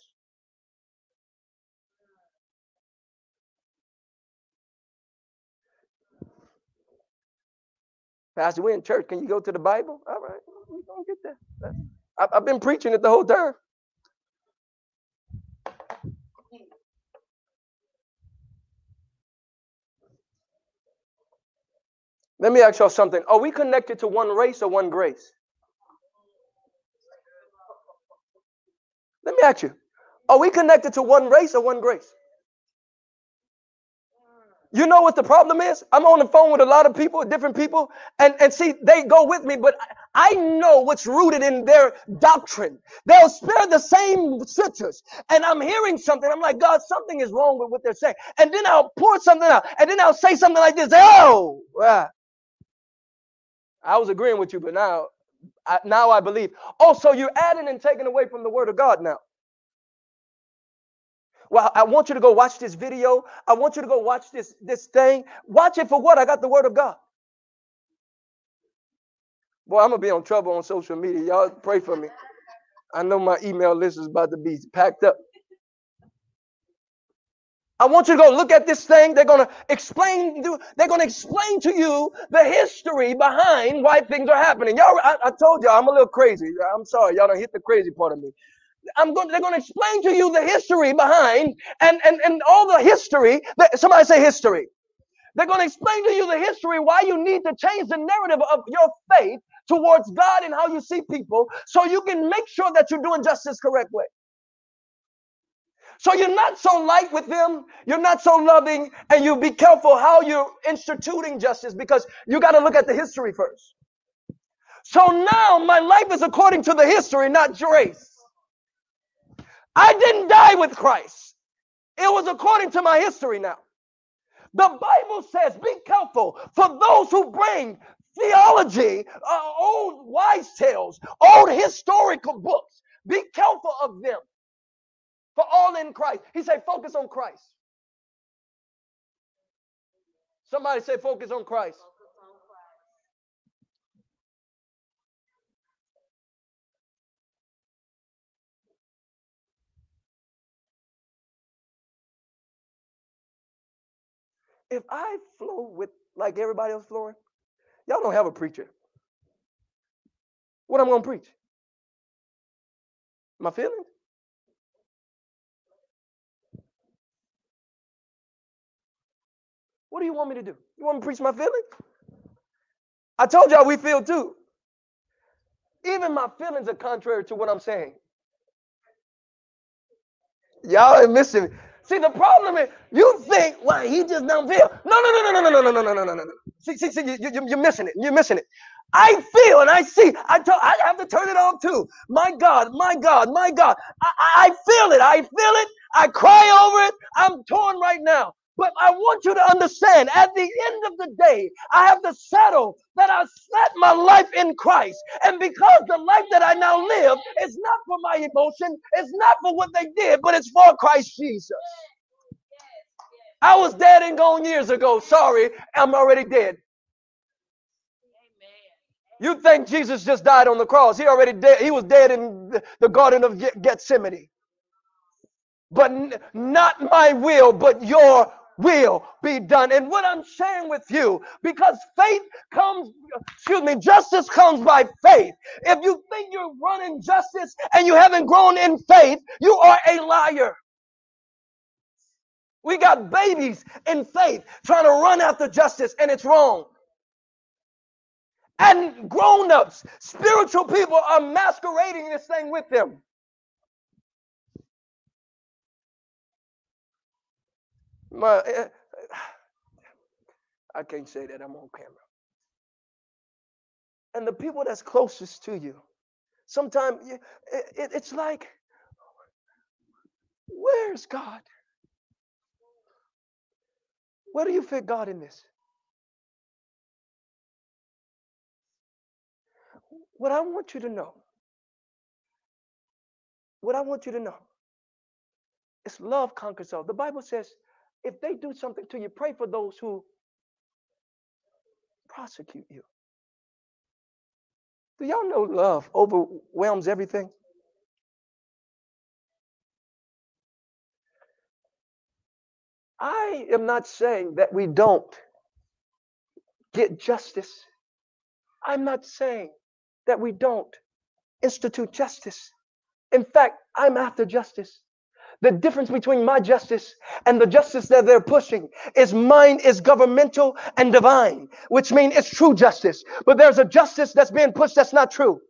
Pastor, we're in church. Can you go to the Bible? All right, we're going to get there. I've been preaching it the whole time. Let me ask y'all something. Are we connected to one race or one grace? Let me ask you. Are we connected to one race or one grace? You know what the problem is? I'm on the phone with a lot of people, different people, and, and see, they go with me, but I know what's rooted in their doctrine. They'll spare the same scriptures, and I'm hearing something. I'm like, God, something is wrong with what they're saying. And then I'll pour something out, and then I'll say something like this. Oh, ah. I was agreeing with you, but now, I, now I believe. Oh, so you're adding and taking away from the word of God now. Well, I want you to go watch this video. I want you to go watch this, this thing. Watch it for what? I got the word of God. Boy, I'm gonna be on trouble on social media. Y'all pray for me. I know my email list is about to be packed up. I want you to go look at this thing. They're going to explain. They're going to explain to you the history behind why things are happening. Y'all, I, I told y'all I'm a little crazy. I'm sorry, y'all don't hit the crazy part of me. I'm going, they're going to explain to you the history behind and, and, and all the history. That, somebody say history. They're going to explain to you the history why you need to change the narrative of your faith towards God and how you see people so you can make sure that you're doing justice correct way. So you're not so light with them, you're not so loving, and you be careful how you're instituting justice because you got to look at the history first. So now my life is according to the history, not grace. I didn't die with Christ. It was according to my history now. The Bible says, be careful for those who bring theology, uh, old wise tales, old historical books. Be careful of them. For all in Christ. He said, focus on Christ. Somebody say, focus on Christ. If I flow with like everybody else flowing, y'all don't have a preacher. What I'm gonna preach? My feelings? What do you want me to do? You want me to preach my feelings? I told y'all we feel too. Even my feelings are contrary to what I'm saying. Y'all are missing me. See, the problem is you think, well, he just don't feel. No, no, no, no, no, no, no, no, no, no, no, no, no. See, see, see, you, you, you're missing it. You're missing it. I feel and I see. I tell, I have to turn it off too. My God, my God, my God. I, I feel it. I feel it. I cry over it. I'm torn right now. But I want you to understand at the end of the day, I have to settle that I set my life in Christ. And because the life that I now live is not for my emotion, it's not for what they did, but it's for Christ Jesus. I was dead and gone years ago. Sorry, I'm already dead. You think Jesus just died on the cross? He already dead. He was dead in the Garden of Gethsemane. But not my will, but your will be done. And what I'm sharing with you, because faith comes, excuse me, justice comes by faith. If you think you're running justice and you haven't grown in faith, you are a liar. We got babies in faith trying to run after justice, and it's wrong. And grown ups, spiritual people are masquerading this thing with them. My, uh, I can't say that I'm on camera. And the people that's closest to you, sometimes it, it, it's like, where's God? Where do you fit God in this? What I want you to know, what I want you to know is love conquers all. The Bible says if they do something to you, pray for those who prosecute you. Do y'all know love overwhelms everything? I am not saying that we don't get justice I'm not saying that we don't institute justice. In fact, I'm after justice. The difference between my justice and the justice that they're pushing is mine is governmental and divine, which means it's true justice. But there's a justice that's being pushed that's not true.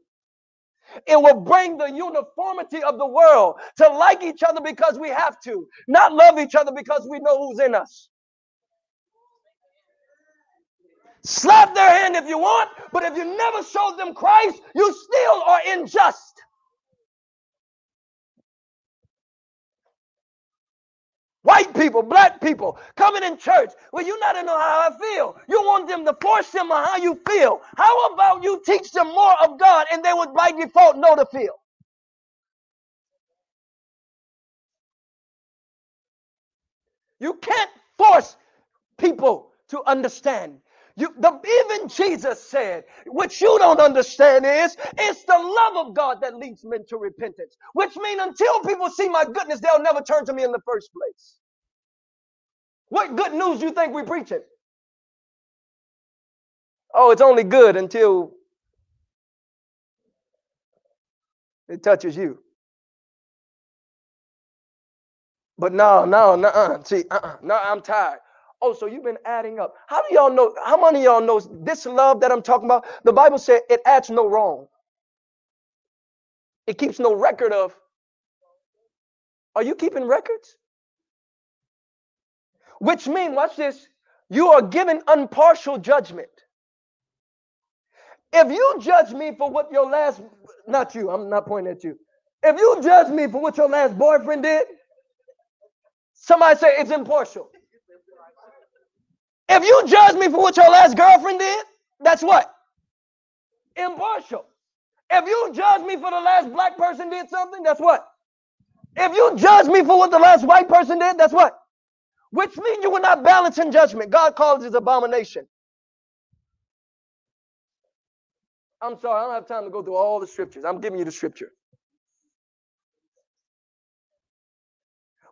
It will bring the uniformity of the world to like each other because we have to, not love each other because we know who's in us. Slap their hand if you want, but if you never showed them Christ, you still are unjust. White people, black people coming in church. Well, you not to know how I feel. You want them to force them on how you feel. How about you teach them more of God and they would by default know to feel? You can't force people to understand. You, the, even Jesus said, what you don't understand is, it's the love of God that leads men to repentance. Which means until people see my goodness, they'll never turn to me in the first place. What good news you think we preaching? Oh, it's only good until it touches you. But no, no, no. See, uh-uh, no, I'm tired. Oh, so you've been adding up. How do y'all know? How many of y'all knows this love that I'm talking about? The Bible said it adds no wrong. It keeps no record of. Are you keeping records? Which means, watch this, you are given impartial judgment. If you judge me for what your last, not you, I'm not pointing at you. If you judge me for what your last boyfriend did, somebody say it's impartial. If you judge me for what your last girlfriend did, that's what? Impartial. If you judge me for the last black person did something, that's what? If you judge me for what the last white person did, that's what? Which means you will not balance in judgment. God calls it abomination. I'm sorry, I don't have time to go through all the scriptures. I'm giving you the scripture.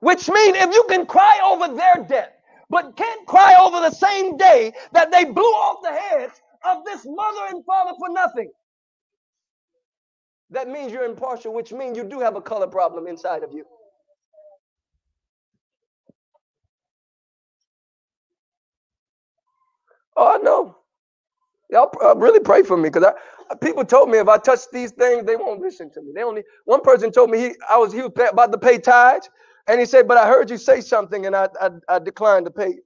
Which means if you can cry over their death, but can't cry over the same day that they blew off the heads of this mother and father for nothing. That means you're impartial, which means you do have a color problem inside of you. Oh, I know. Y'all uh, really pray for me because I people told me if I touch these things, they won't listen to me. They only one person told me he I was he was about to pay tithes, and he said, "But I heard you say something, and I I, I declined to pay."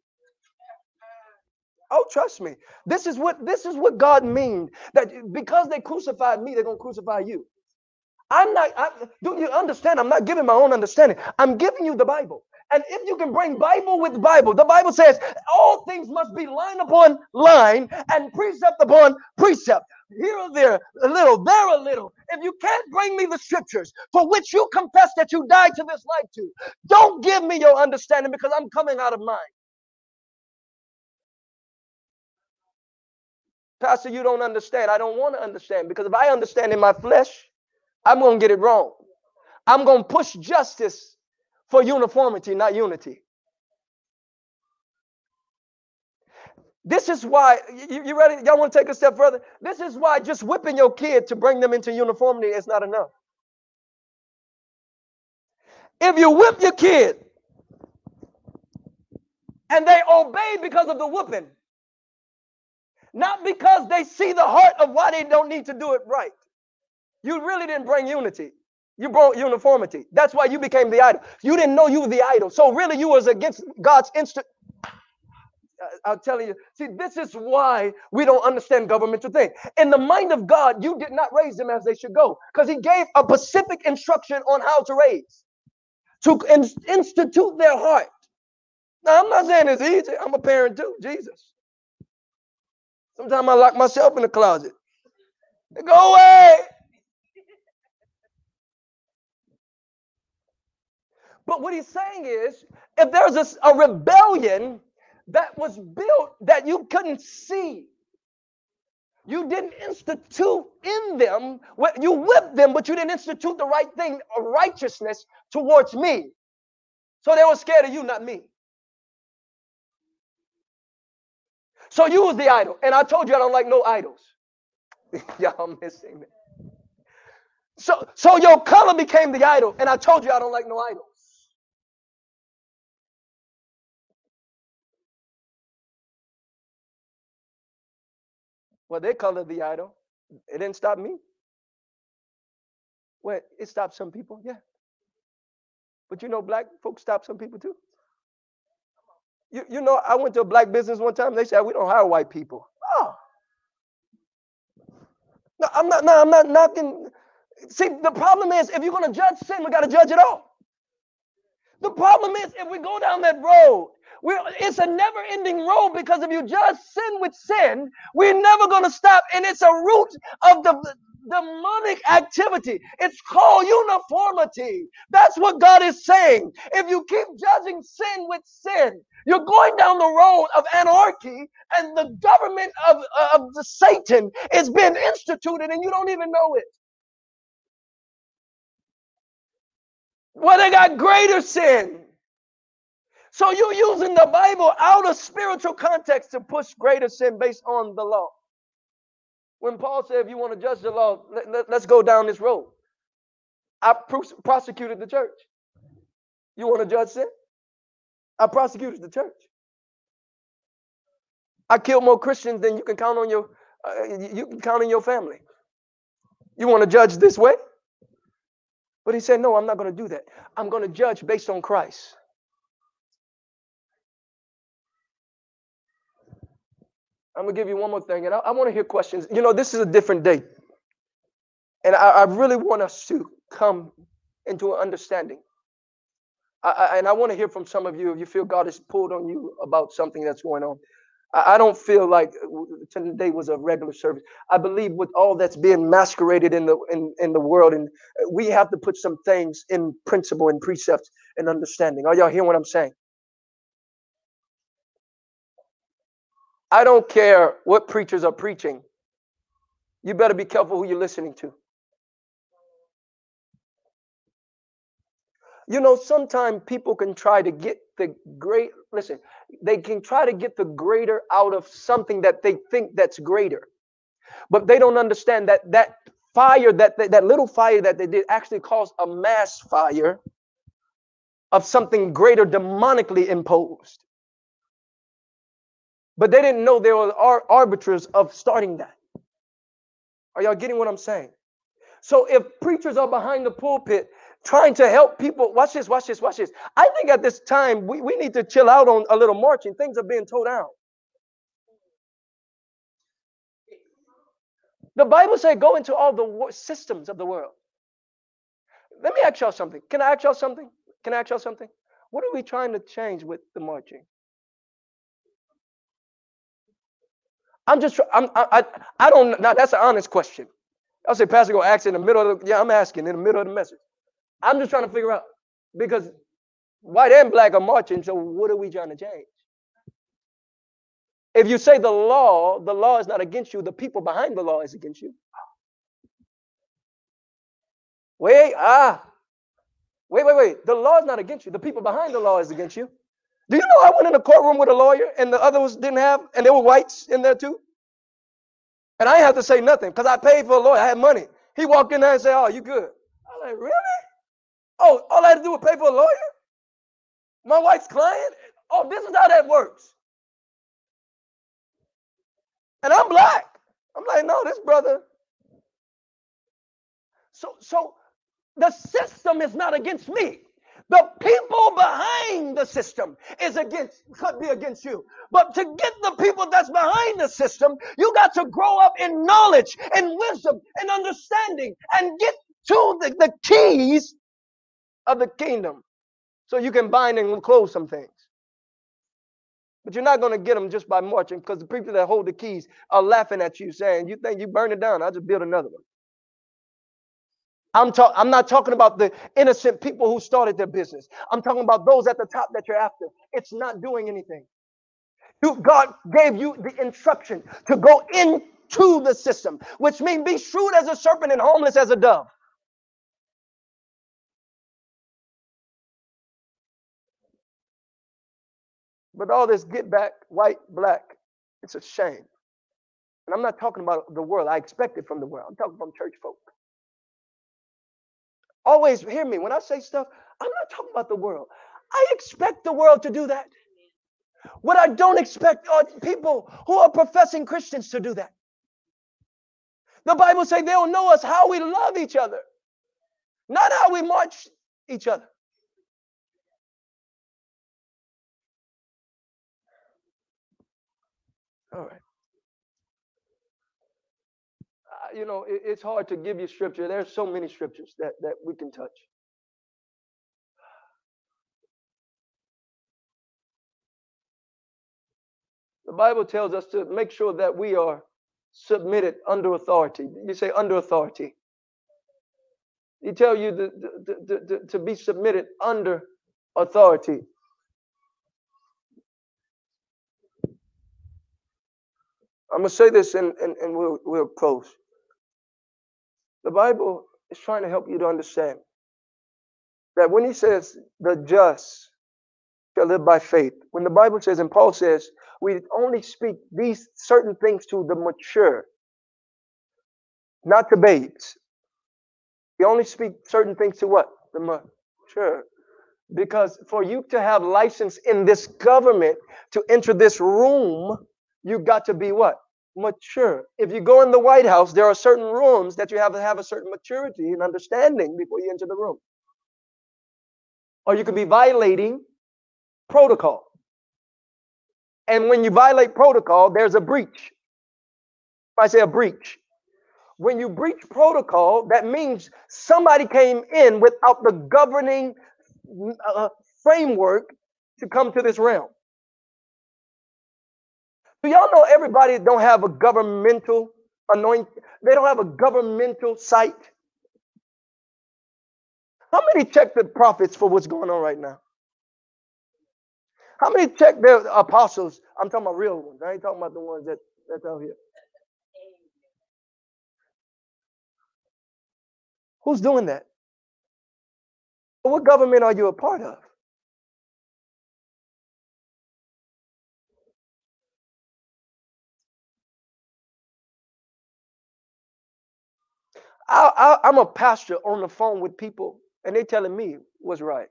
Oh, trust me. This is what this is what God means. That because they crucified me, they're gonna crucify you. I'm not. I, do you understand? I'm not giving my own understanding. I'm giving you the Bible. And if you can bring Bible with Bible, the Bible says all things must be line upon line and precept upon precept. Here or there, a little, there a little. If you can't bring me the scriptures for which you confess that you died to this life to, don't give me your understanding because I'm coming out of mine. Pastor, you don't understand. I don't want to understand because if I understand in my flesh, I'm going to get it wrong. I'm going to push justice for uniformity, not unity. This is why, you, you ready? Y'all want to take a step further? This is why just whipping your kid to bring them into uniformity is not enough. If you whip your kid and they obey because of the whooping, not because they see the heart of why they don't need to do it right, you really didn't bring unity. You brought uniformity. That's why you became the idol. You didn't know you were the idol. So really you was against God's instant. I'm telling you, see, this is why we don't understand governmental thing. In the mind of God, you did not raise them as they should go because he gave a specific instruction on how to raise, to in- institute their heart. Now, I'm not saying it's easy. I'm a parent too, Jesus. Sometimes I lock myself in the closet. Go away. But what he's saying is, if there's a, a rebellion that was built that you couldn't see, you didn't institute in them, you whipped them, but you didn't institute the right thing righteousness towards me. So they were scared of you, not me. So you was the idol. And I told you I don't like no idols. Y'all missing it. So, so your color became the idol. And I told you I don't like no idols. Well, they colored the idol. It didn't stop me. Well, it stopped some people, yeah. But you know, black folks stop some people too. You, you know, I went to a black business one time. They said we don't hire white people. Oh, no, I'm not. No, I'm not knocking. See, the problem is if you're going to judge sin, we got to judge it all. The problem is if we go down that road, we're, it's a never ending road because if you judge sin with sin, we're never going to stop. And it's a root of the demonic activity. It's called uniformity. That's what God is saying. If you keep judging sin with sin, you're going down the road of anarchy, and the government of, of the Satan is being instituted, and you don't even know it. Well, they got greater sin. So you're using the Bible out of spiritual context to push greater sin based on the law. When Paul said, if you want to judge the law, let, us let, go down this road. I pr- prosecuted the church. You want to judge sin? I prosecuted the church. I killed more Christians than you can count on your uh, you can count in your family. You want to judge this way? But he said, No, I'm not going to do that. I'm going to judge based on Christ. I'm to give you one more thing, and I, I want to hear questions. You know, this is a different day. And I, I really want us to come into an understanding. I, I, and I want to hear from some of you if you feel God has pulled on you about something that's going on. I don't feel like uh, today was a regular service. I believe with all that's being masqueraded in the in, in the world, and uh, we have to put some things in principle and precepts and understanding. Are y'all hearing what I'm saying? I don't care what preachers are preaching. You better be careful who you're listening to. You know, sometimes people can try to get the great, listen, they can try to get the greater out of something that they think that's greater. But they don't understand that that fire, that, that, that little fire that they did actually caused a mass fire of something greater demonically imposed. But they didn't know they were ar- arbiters of starting that. Are y'all getting what I'm saying? So if preachers are behind the pulpit trying to help people. Watch this, watch this, watch this. I think at this time we, we need to chill out on a little marching. Things are being told out. The Bible said go into all the systems of the world. Let me ask y'all something. Can I ask y'all something? Can I ask y'all something? What are we trying to change with the marching? I'm just, I'm, I, I, don't, now that's an honest question. I'll say, Pastor, go ask in the middle of the, yeah, I'm asking in the middle of the message. I'm just trying to figure out because white and black are marching. So what are we trying to change? If you say the law, the law is not against you, the people behind the law is against you. Wait, ah. Wait, wait, wait. The law is not against you. The people behind the law is against you. Do you know I went in a courtroom with a lawyer and the others didn't have, and there were whites in there too? And I have to say nothing because I paid for a lawyer. I had money. He walked in there and said, Oh, you good? I'm like, Really? Oh, all I had to do was pay for a lawyer? My wife's client? Oh, this is how that works. And I'm black. I'm like, no, this brother. So, so the system is not against me. The people behind the system is against, could be against you. But to get the people that's behind the system, you got to grow up in knowledge and wisdom and understanding and get to the, the keys of the kingdom so you can bind and close some things. But you're not going to get them just by marching because the people that hold the keys are laughing at you saying, You think you burn it down? I'll just build another one. I'm, I'm not talking about the innocent people who started their business. I'm talking about those at the top that you're after. It's not doing anything. You, God gave you the instruction to go into the system, which means be shrewd as a serpent and harmless as a dove. But all this get back, white, black, it's a shame. And I'm not talking about the world. I expect it from the world. I'm talking from church folk. Always hear me when I say stuff. I'm not talking about the world. I expect the world to do that. What I don't expect are people who are professing Christians to do that. The Bible says they'll know us how we love each other, not how we march each other. All right. Uh, you know, it, it's hard to give you scripture. There's so many scriptures that, that we can touch. The Bible tells us to make sure that we are submitted under authority. You say under authority. He tell you to, to, to, to, be submitted under authority. I'm going to say this and, and, and we'll, we'll close. The Bible is trying to help you to understand that when he says the just shall live by faith, when the Bible says, and Paul says, we only speak these certain things to the mature, not to babes. We only speak certain things to what? The mature. Because for you to have license in this government to enter this room, you've got to be what? Mature. If you go in the White House, there are certain rooms that you have to have a certain maturity and understanding before you enter the room. Or you could be violating protocol. And when you violate protocol, there's a breach. If I say a breach. When you breach protocol, that means somebody came in without the governing uh, framework to come to this realm. Do y'all know everybody don't have a governmental anoint? They don't have a governmental site. How many check the prophets for what's going on right now? How many check their apostles? I'm talking about real ones. I ain't talking about the ones that that's out here. Who's doing that? What government are you a part of? I, am a pastor on the phone with people, and they're telling me what's right.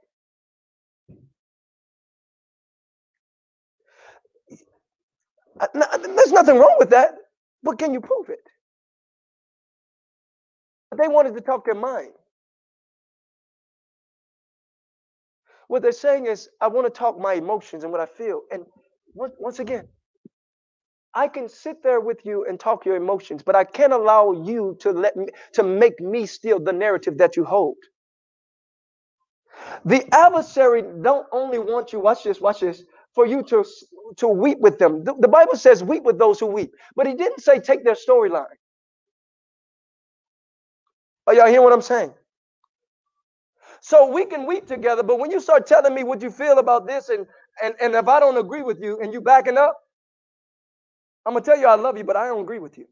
Uh, there's nothing wrong with that, but can you prove it? But They wanted to talk their mind. What they're saying is, I want to talk my emotions and what I feel. And once again, I can sit there with you and talk your emotions, but I can't allow you to let me to make me steal the narrative that you hold. The adversary don't only want you, watch this, watch this, for you to, to weep with them. The, the Bible says weep with those who weep, but he didn't say take their storyline. Are y'all hearing what I'm saying? So we can weep together, but when you start telling me what you feel about this, and and, and if I don't agree with you and you backing up, I'm gonna tell you I love you, but I don't agree with you.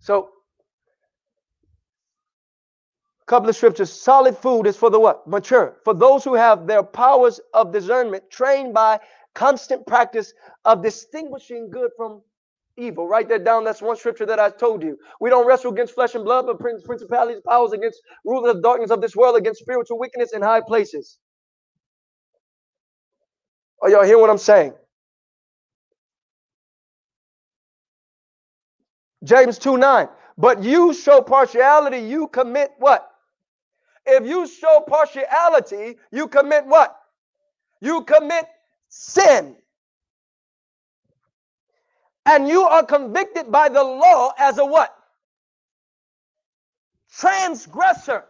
So a couple of scriptures. Solid food is for the what? Mature. For those who have their powers of discernment trained by constant practice of distinguishing good from evil. Write that down. That's one scripture that I told you. We don't wrestle against flesh and blood, but principalities, powers against rulers of darkness of this world, against spiritual wickedness in high places. Are y'all hear what I'm saying? James 2 9. But you show partiality, you commit what? If you show partiality, you commit what? You commit sin. And you are convicted by the law as a what? Transgressor.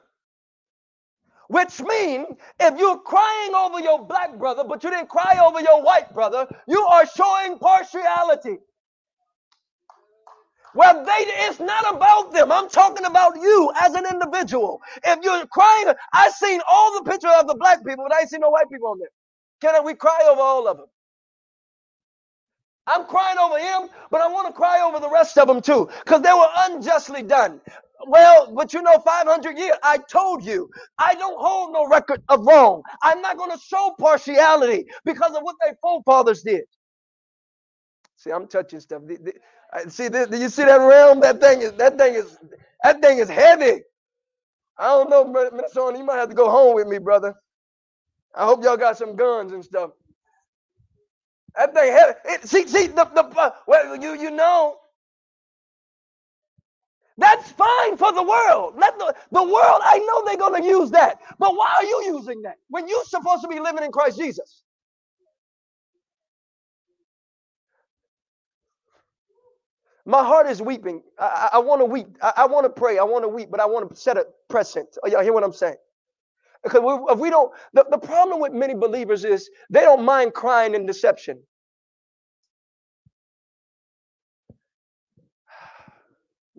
Which means if you're crying over your black brother, but you didn't cry over your white brother, you are showing partiality. Well, they it's not about them. I'm talking about you as an individual. If you're crying, I've seen all the pictures of the black people, but I ain't seen no white people on there. Can we cry over all of them? I'm crying over him, but I want to cry over the rest of them too, because they were unjustly done. Well, but you know, 500 years, I told you, I don't hold no record of wrong. I'm not going to show partiality because of what their forefathers did. See, I'm touching stuff. See, do you see that realm? That thing is, that thing is, that thing is heavy. I don't know, Minnesota. You might have to go home with me, brother. I hope y'all got some guns and stuff. That thing heavy. It, see, see, the, the uh, well, you you know, that's fine for the world. Let the, the world, I know they're going to use that. But why are you using that when you're supposed to be living in Christ Jesus? My heart is weeping. I, I, I want to weep. I, I want to pray. I want to weep, but I want to set a precedent. Oh, y'all hear what I'm saying? Because we, if we don't, the, the problem with many believers is they don't mind crying in deception.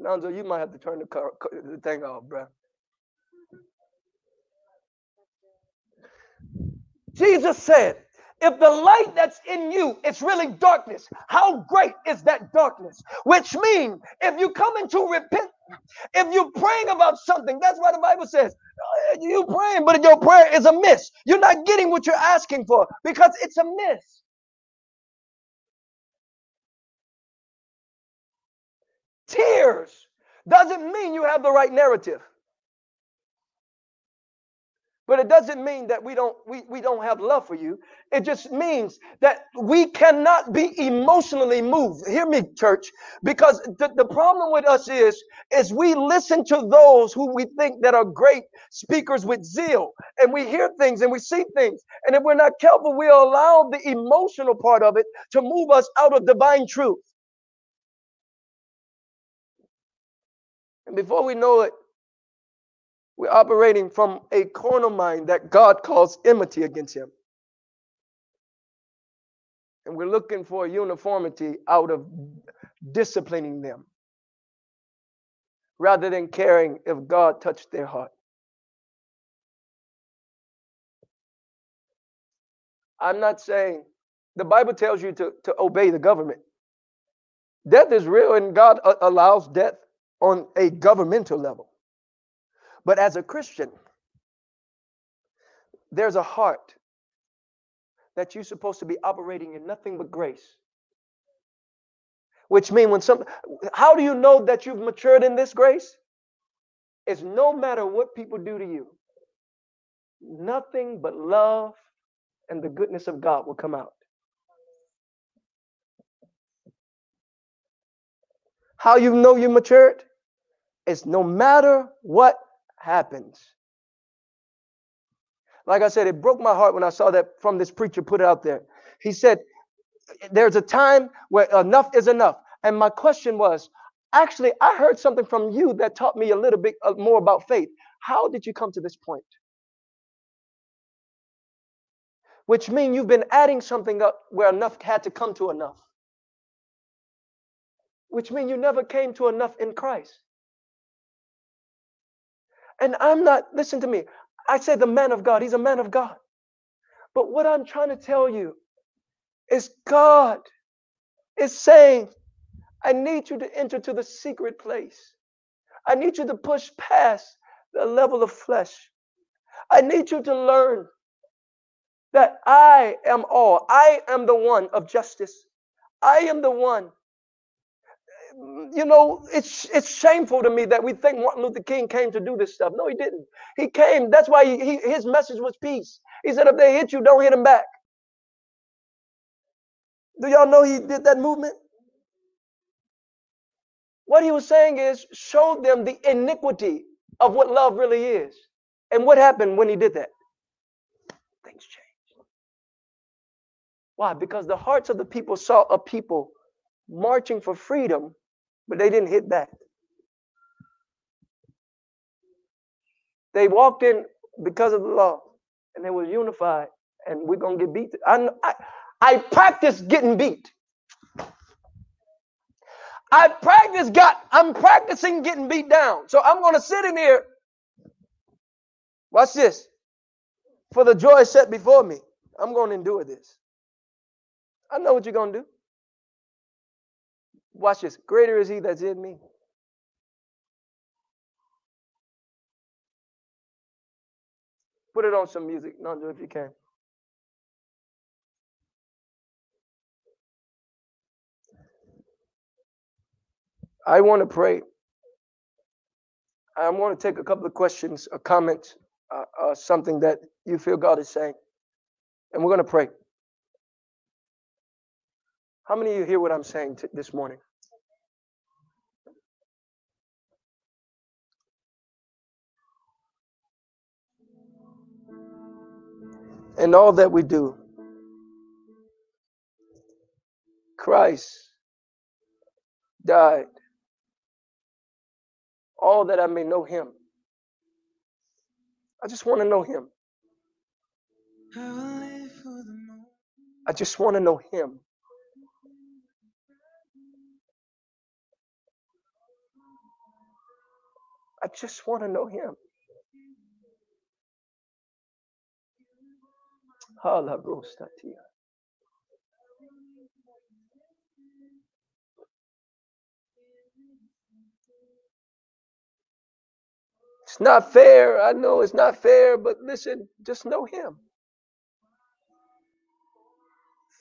Nonzo, you might have to turn the, car, the thing off, bro. Jesus said, if the light that's in you is really darkness, how great is that darkness? Which means if you come into repent, if you're praying about something, that's why the Bible says you praying, but your prayer is a miss. You're not getting what you're asking for because it's a miss. Tears doesn't mean you have the right narrative. But it doesn't mean that we don't we, we don't have love for you. It just means that we cannot be emotionally moved. Hear me, church, because the, the problem with us is is we listen to those who we think that are great speakers with zeal, and we hear things and we see things, and if we're not careful, we allow the emotional part of it to move us out of divine truth. And before we know it, we're operating from a carnal mind that God calls enmity against him. And we're looking for uniformity out of disciplining them rather than caring if God touched their heart. I'm not saying the Bible tells you to, to obey the government. Death is real, and God uh, allows death on a governmental level. But as a Christian, there's a heart that you're supposed to be operating in nothing but grace. Which means when some how do you know that you've matured in this grace? It's no matter what people do to you, nothing but love and the goodness of God will come out. How you know you matured? It's no matter what happens. Like I said, it broke my heart when I saw that from this preacher put it out there. He said, There's a time where enough is enough. And my question was, actually, I heard something from you that taught me a little bit uh, more about faith. How did you come to this point? Which means you've been adding something up where enough had to come to enough. Which means you never came to enough in Christ. And I'm not, listen to me. I say the man of God, he's a man of God. But what I'm trying to tell you is God is saying, I need you to enter to the secret place. I need you to push past the level of flesh. I need you to learn that I am all. I am the one of justice. I am the one you know, it's it's shameful to me that we think Martin Luther King came to do this stuff. No, he didn't. He came. That's why he, he, his message was peace. He said, if they hit you, don't hit them back. Do y'all know he did that movement? What he was saying is show them the iniquity of what love really is. And what happened when he did that? Things changed. Why? Because the hearts of the people saw a people marching for freedom but they didn't hit that. They walked in because of the law, and they were unified, and we're gonna get beat. I, I, I practice getting beat. I practice got. I'm practicing getting beat down. So I'm gonna sit in here. Watch this. For the joy set before me, I'm gonna endure this. I know what you're gonna do. Watch this. Greater is he that's in me. Put it on some music, Nando, if you can. I want to pray. I want to take a couple of questions, a comment, uh, uh, something that you feel God is saying, and we're going to pray. How many of you hear what I'm saying this morning? And all that we do, Christ died all that I may know him. I just want to know him. I just want to know him. I just want to know him. It's not fair. I know it's not fair, but listen, just know him.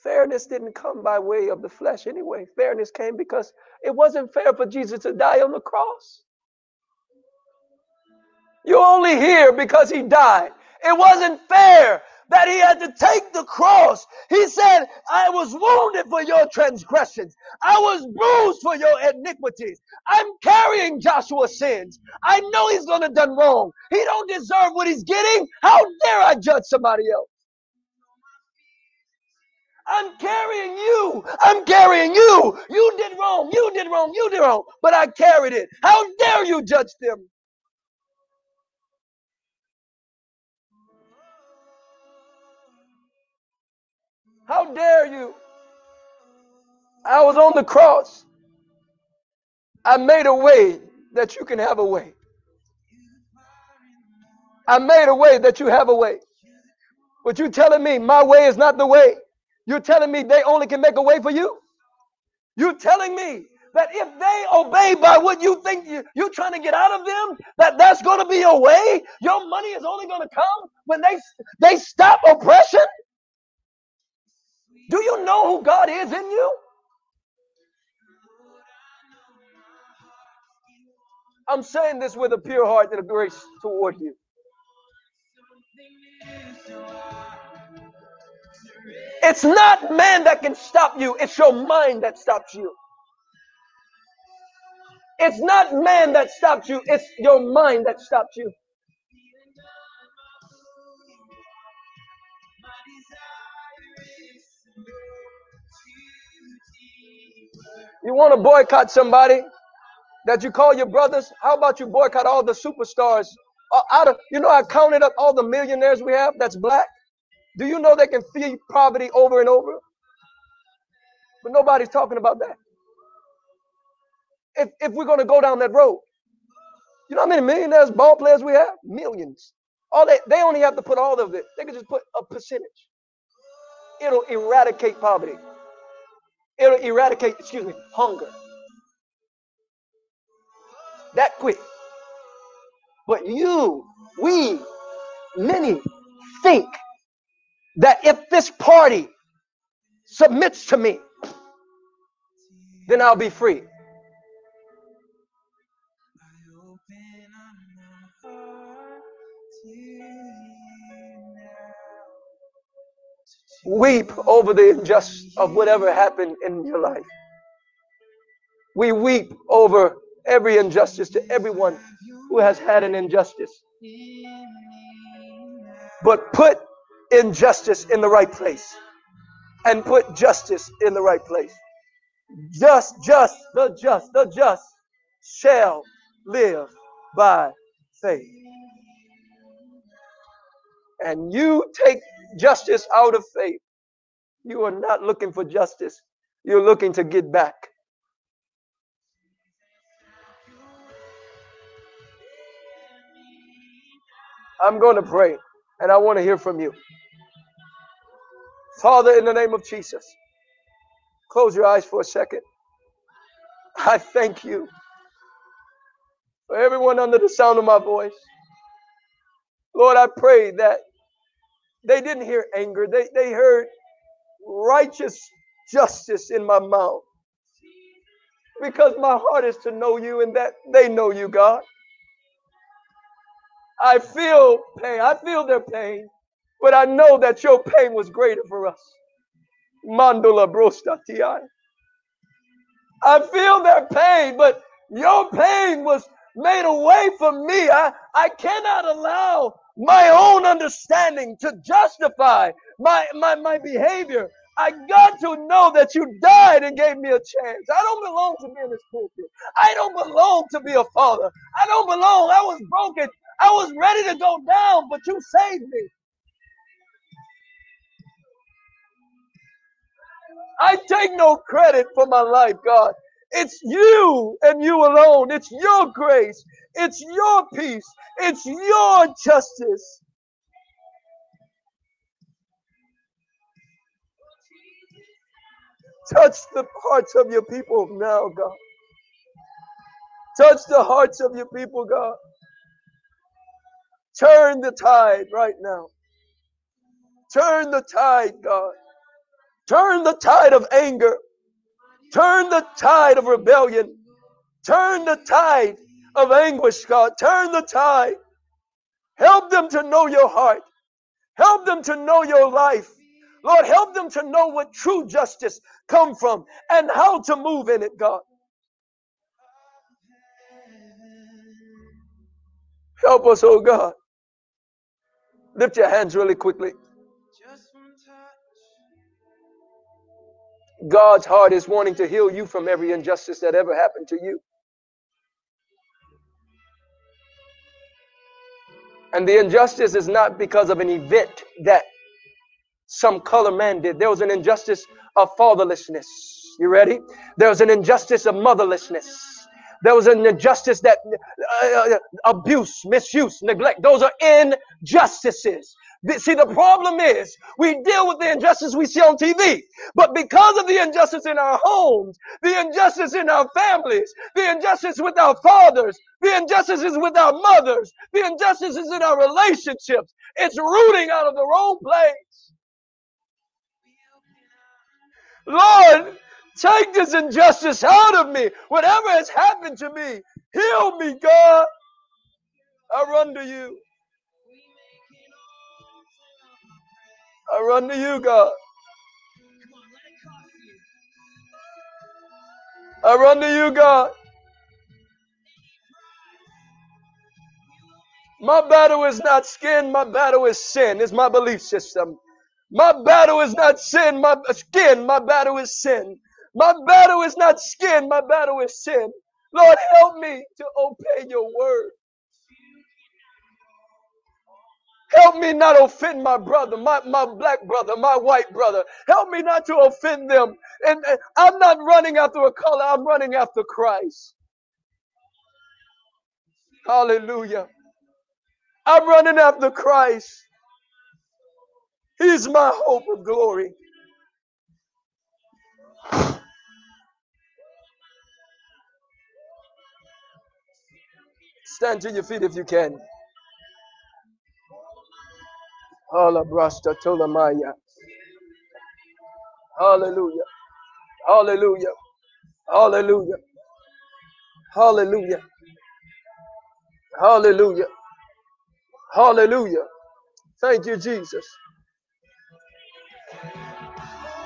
Fairness didn't come by way of the flesh anyway. Fairness came because it wasn't fair for Jesus to die on the cross. You're only here because he died. It wasn't fair that he had to take the cross. He said, I was wounded for your transgressions. I was bruised for your iniquities. I'm carrying Joshua's sins. I know he's to done wrong. He don't deserve what he's getting. How dare I judge somebody else? I'm carrying you. I'm carrying you. You did wrong. You did wrong. You did wrong. But I carried it. How dare you judge them? How dare you? I was on the cross. I made a way that you can have a way. I made a way that you have a way. But you telling me my way is not the way. You're telling me they only can make a way for you? You're telling me that if they obey by what you think you, you're trying to get out of them, that that's going to be your way? Your money is only going to come when they they stop oppression? Do you know who God is in you? I'm saying this with a pure heart and a grace toward you. It's not man that can stop you, it's your mind that stops you. It's not man that stops you, it's your mind that stops you. You want to boycott somebody that you call your brothers? How about you boycott all the superstars? Uh, out of you know, I counted up all the millionaires we have that's black. Do you know they can feed poverty over and over? But nobody's talking about that. If if we're gonna go down that road, you know how many millionaires, ball players we have? Millions. All they they only have to put all of it. They can just put a percentage. It'll eradicate poverty. It'll eradicate, excuse me, hunger. That quick. But you, we, many think that if this party submits to me, then I'll be free. Weep over the injustice of whatever happened in your life. We weep over every injustice to everyone who has had an injustice. But put injustice in the right place and put justice in the right place. Just, just, the just, the just shall live by faith. And you take justice out of faith. You are not looking for justice, you're looking to get back. I'm going to pray and I want to hear from you. Father, in the name of Jesus, close your eyes for a second. I thank you for everyone under the sound of my voice. Lord, I pray that they didn't hear anger, they, they heard righteous justice in my mouth. Because my heart is to know you and that they know you, God. I feel pain. I feel their pain. But I know that your pain was greater for us. Mandula brostatiai. I feel their pain, but your pain was made away from me. I, I cannot allow my own understanding to justify my, my, my behavior. I got to know that you died and gave me a chance. I don't belong to be in this pulpit. I don't belong to be a father. I don't belong. I was broken. I was ready to go down, but you saved me. I take no credit for my life, God. It's you and you alone. It's your grace. It's your peace. It's your justice. Touch the hearts of your people now, God. Touch the hearts of your people, God. Turn the tide right now. Turn the tide, God. Turn the tide of anger. Turn the tide of rebellion. Turn the tide of anguish, God. Turn the tide. Help them to know your heart. Help them to know your life. Lord, help them to know what true justice come from and how to move in it, God. Help us, oh God. Lift your hands really quickly. God's heart is wanting to heal you from every injustice that ever happened to you. And the injustice is not because of an event that some color man did. There was an injustice of fatherlessness. You ready? There was an injustice of motherlessness. There was an injustice that uh, uh abuse, misuse, neglect. Those are injustices. See, the problem is we deal with the injustice we see on TV, but because of the injustice in our homes, the injustice in our families, the injustice with our fathers, the injustices with our mothers, the injustices in our relationships, it's rooting out of the wrong place. Lord, take this injustice out of me. Whatever has happened to me, heal me, God. I run to you. I run to you, God. I run to you, God. My battle is not skin, my battle is sin, is my belief system. My battle is not sin, my skin, my battle is sin. My battle is not skin, my battle is sin. Lord, help me to obey your word. Help me not offend my brother, my, my black brother, my white brother. Help me not to offend them. And, and I'm not running after a color, I'm running after Christ. Hallelujah. I'm running after Christ. He's my hope of glory. Stand to your feet if you can. Hallelujah. Hallelujah. Hallelujah. Hallelujah. Hallelujah. Hallelujah. Hallelujah. Thank you, Jesus.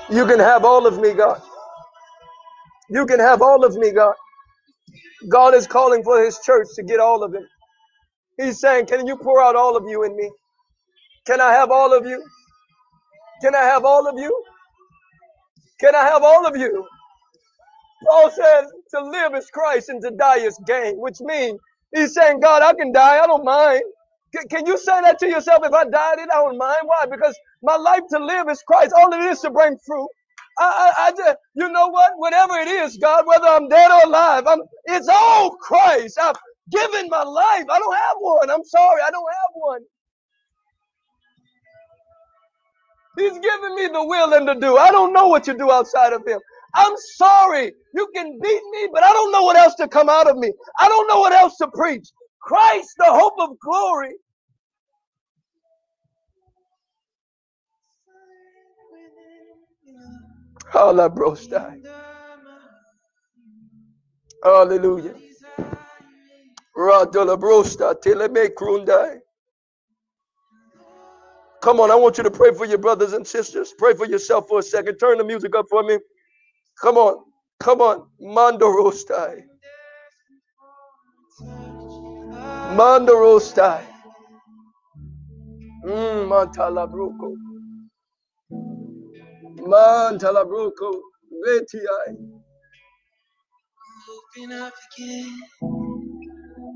You can have all of me, God. You can have all of me, God. God is calling for his church to get all of him. He's saying, Can you pour out all of you in me? Can I have all of you? Can I have all of you? Can I have all of you? Paul says to live is Christ and to die is gain, which means he's saying, God, I can die. I don't mind. Can, can you say that to yourself? If I died, I don't mind. Why? Because my life to live is Christ. All it is to bring fruit. I, I, I just, you know what? Whatever it is, God, whether I'm dead or alive, I'm, it's all Christ. I've given my life. I don't have one. I'm sorry. I don't have one. He's given me the will and the do. I don't know what you do outside of him. I'm sorry. You can beat me, but I don't know what else to come out of me. I don't know what else to preach. Christ, the hope of glory. Hallelujah. Radula Brosta Teleme Come on, I want you to pray for your brothers and sisters. Pray for yourself for a second. Turn the music up for me. Come on. Come on. Mando rostai. Mando rostai. Mm, Mantalabruco. Mantalabruco. Vetiai. Open up again.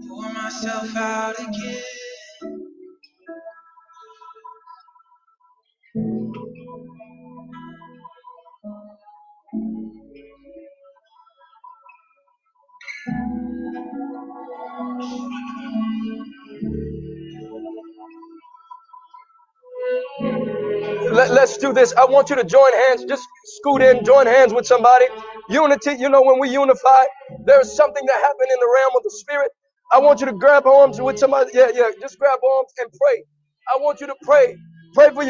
Pour myself out again. Let, let's do this. I want you to join hands. Just scoot in, join hands with somebody. Unity, you know, when we unify, there's something that happened in the realm of the spirit. I want you to grab arms with somebody. Yeah, yeah. Just grab arms and pray. I want you to pray. Pray for your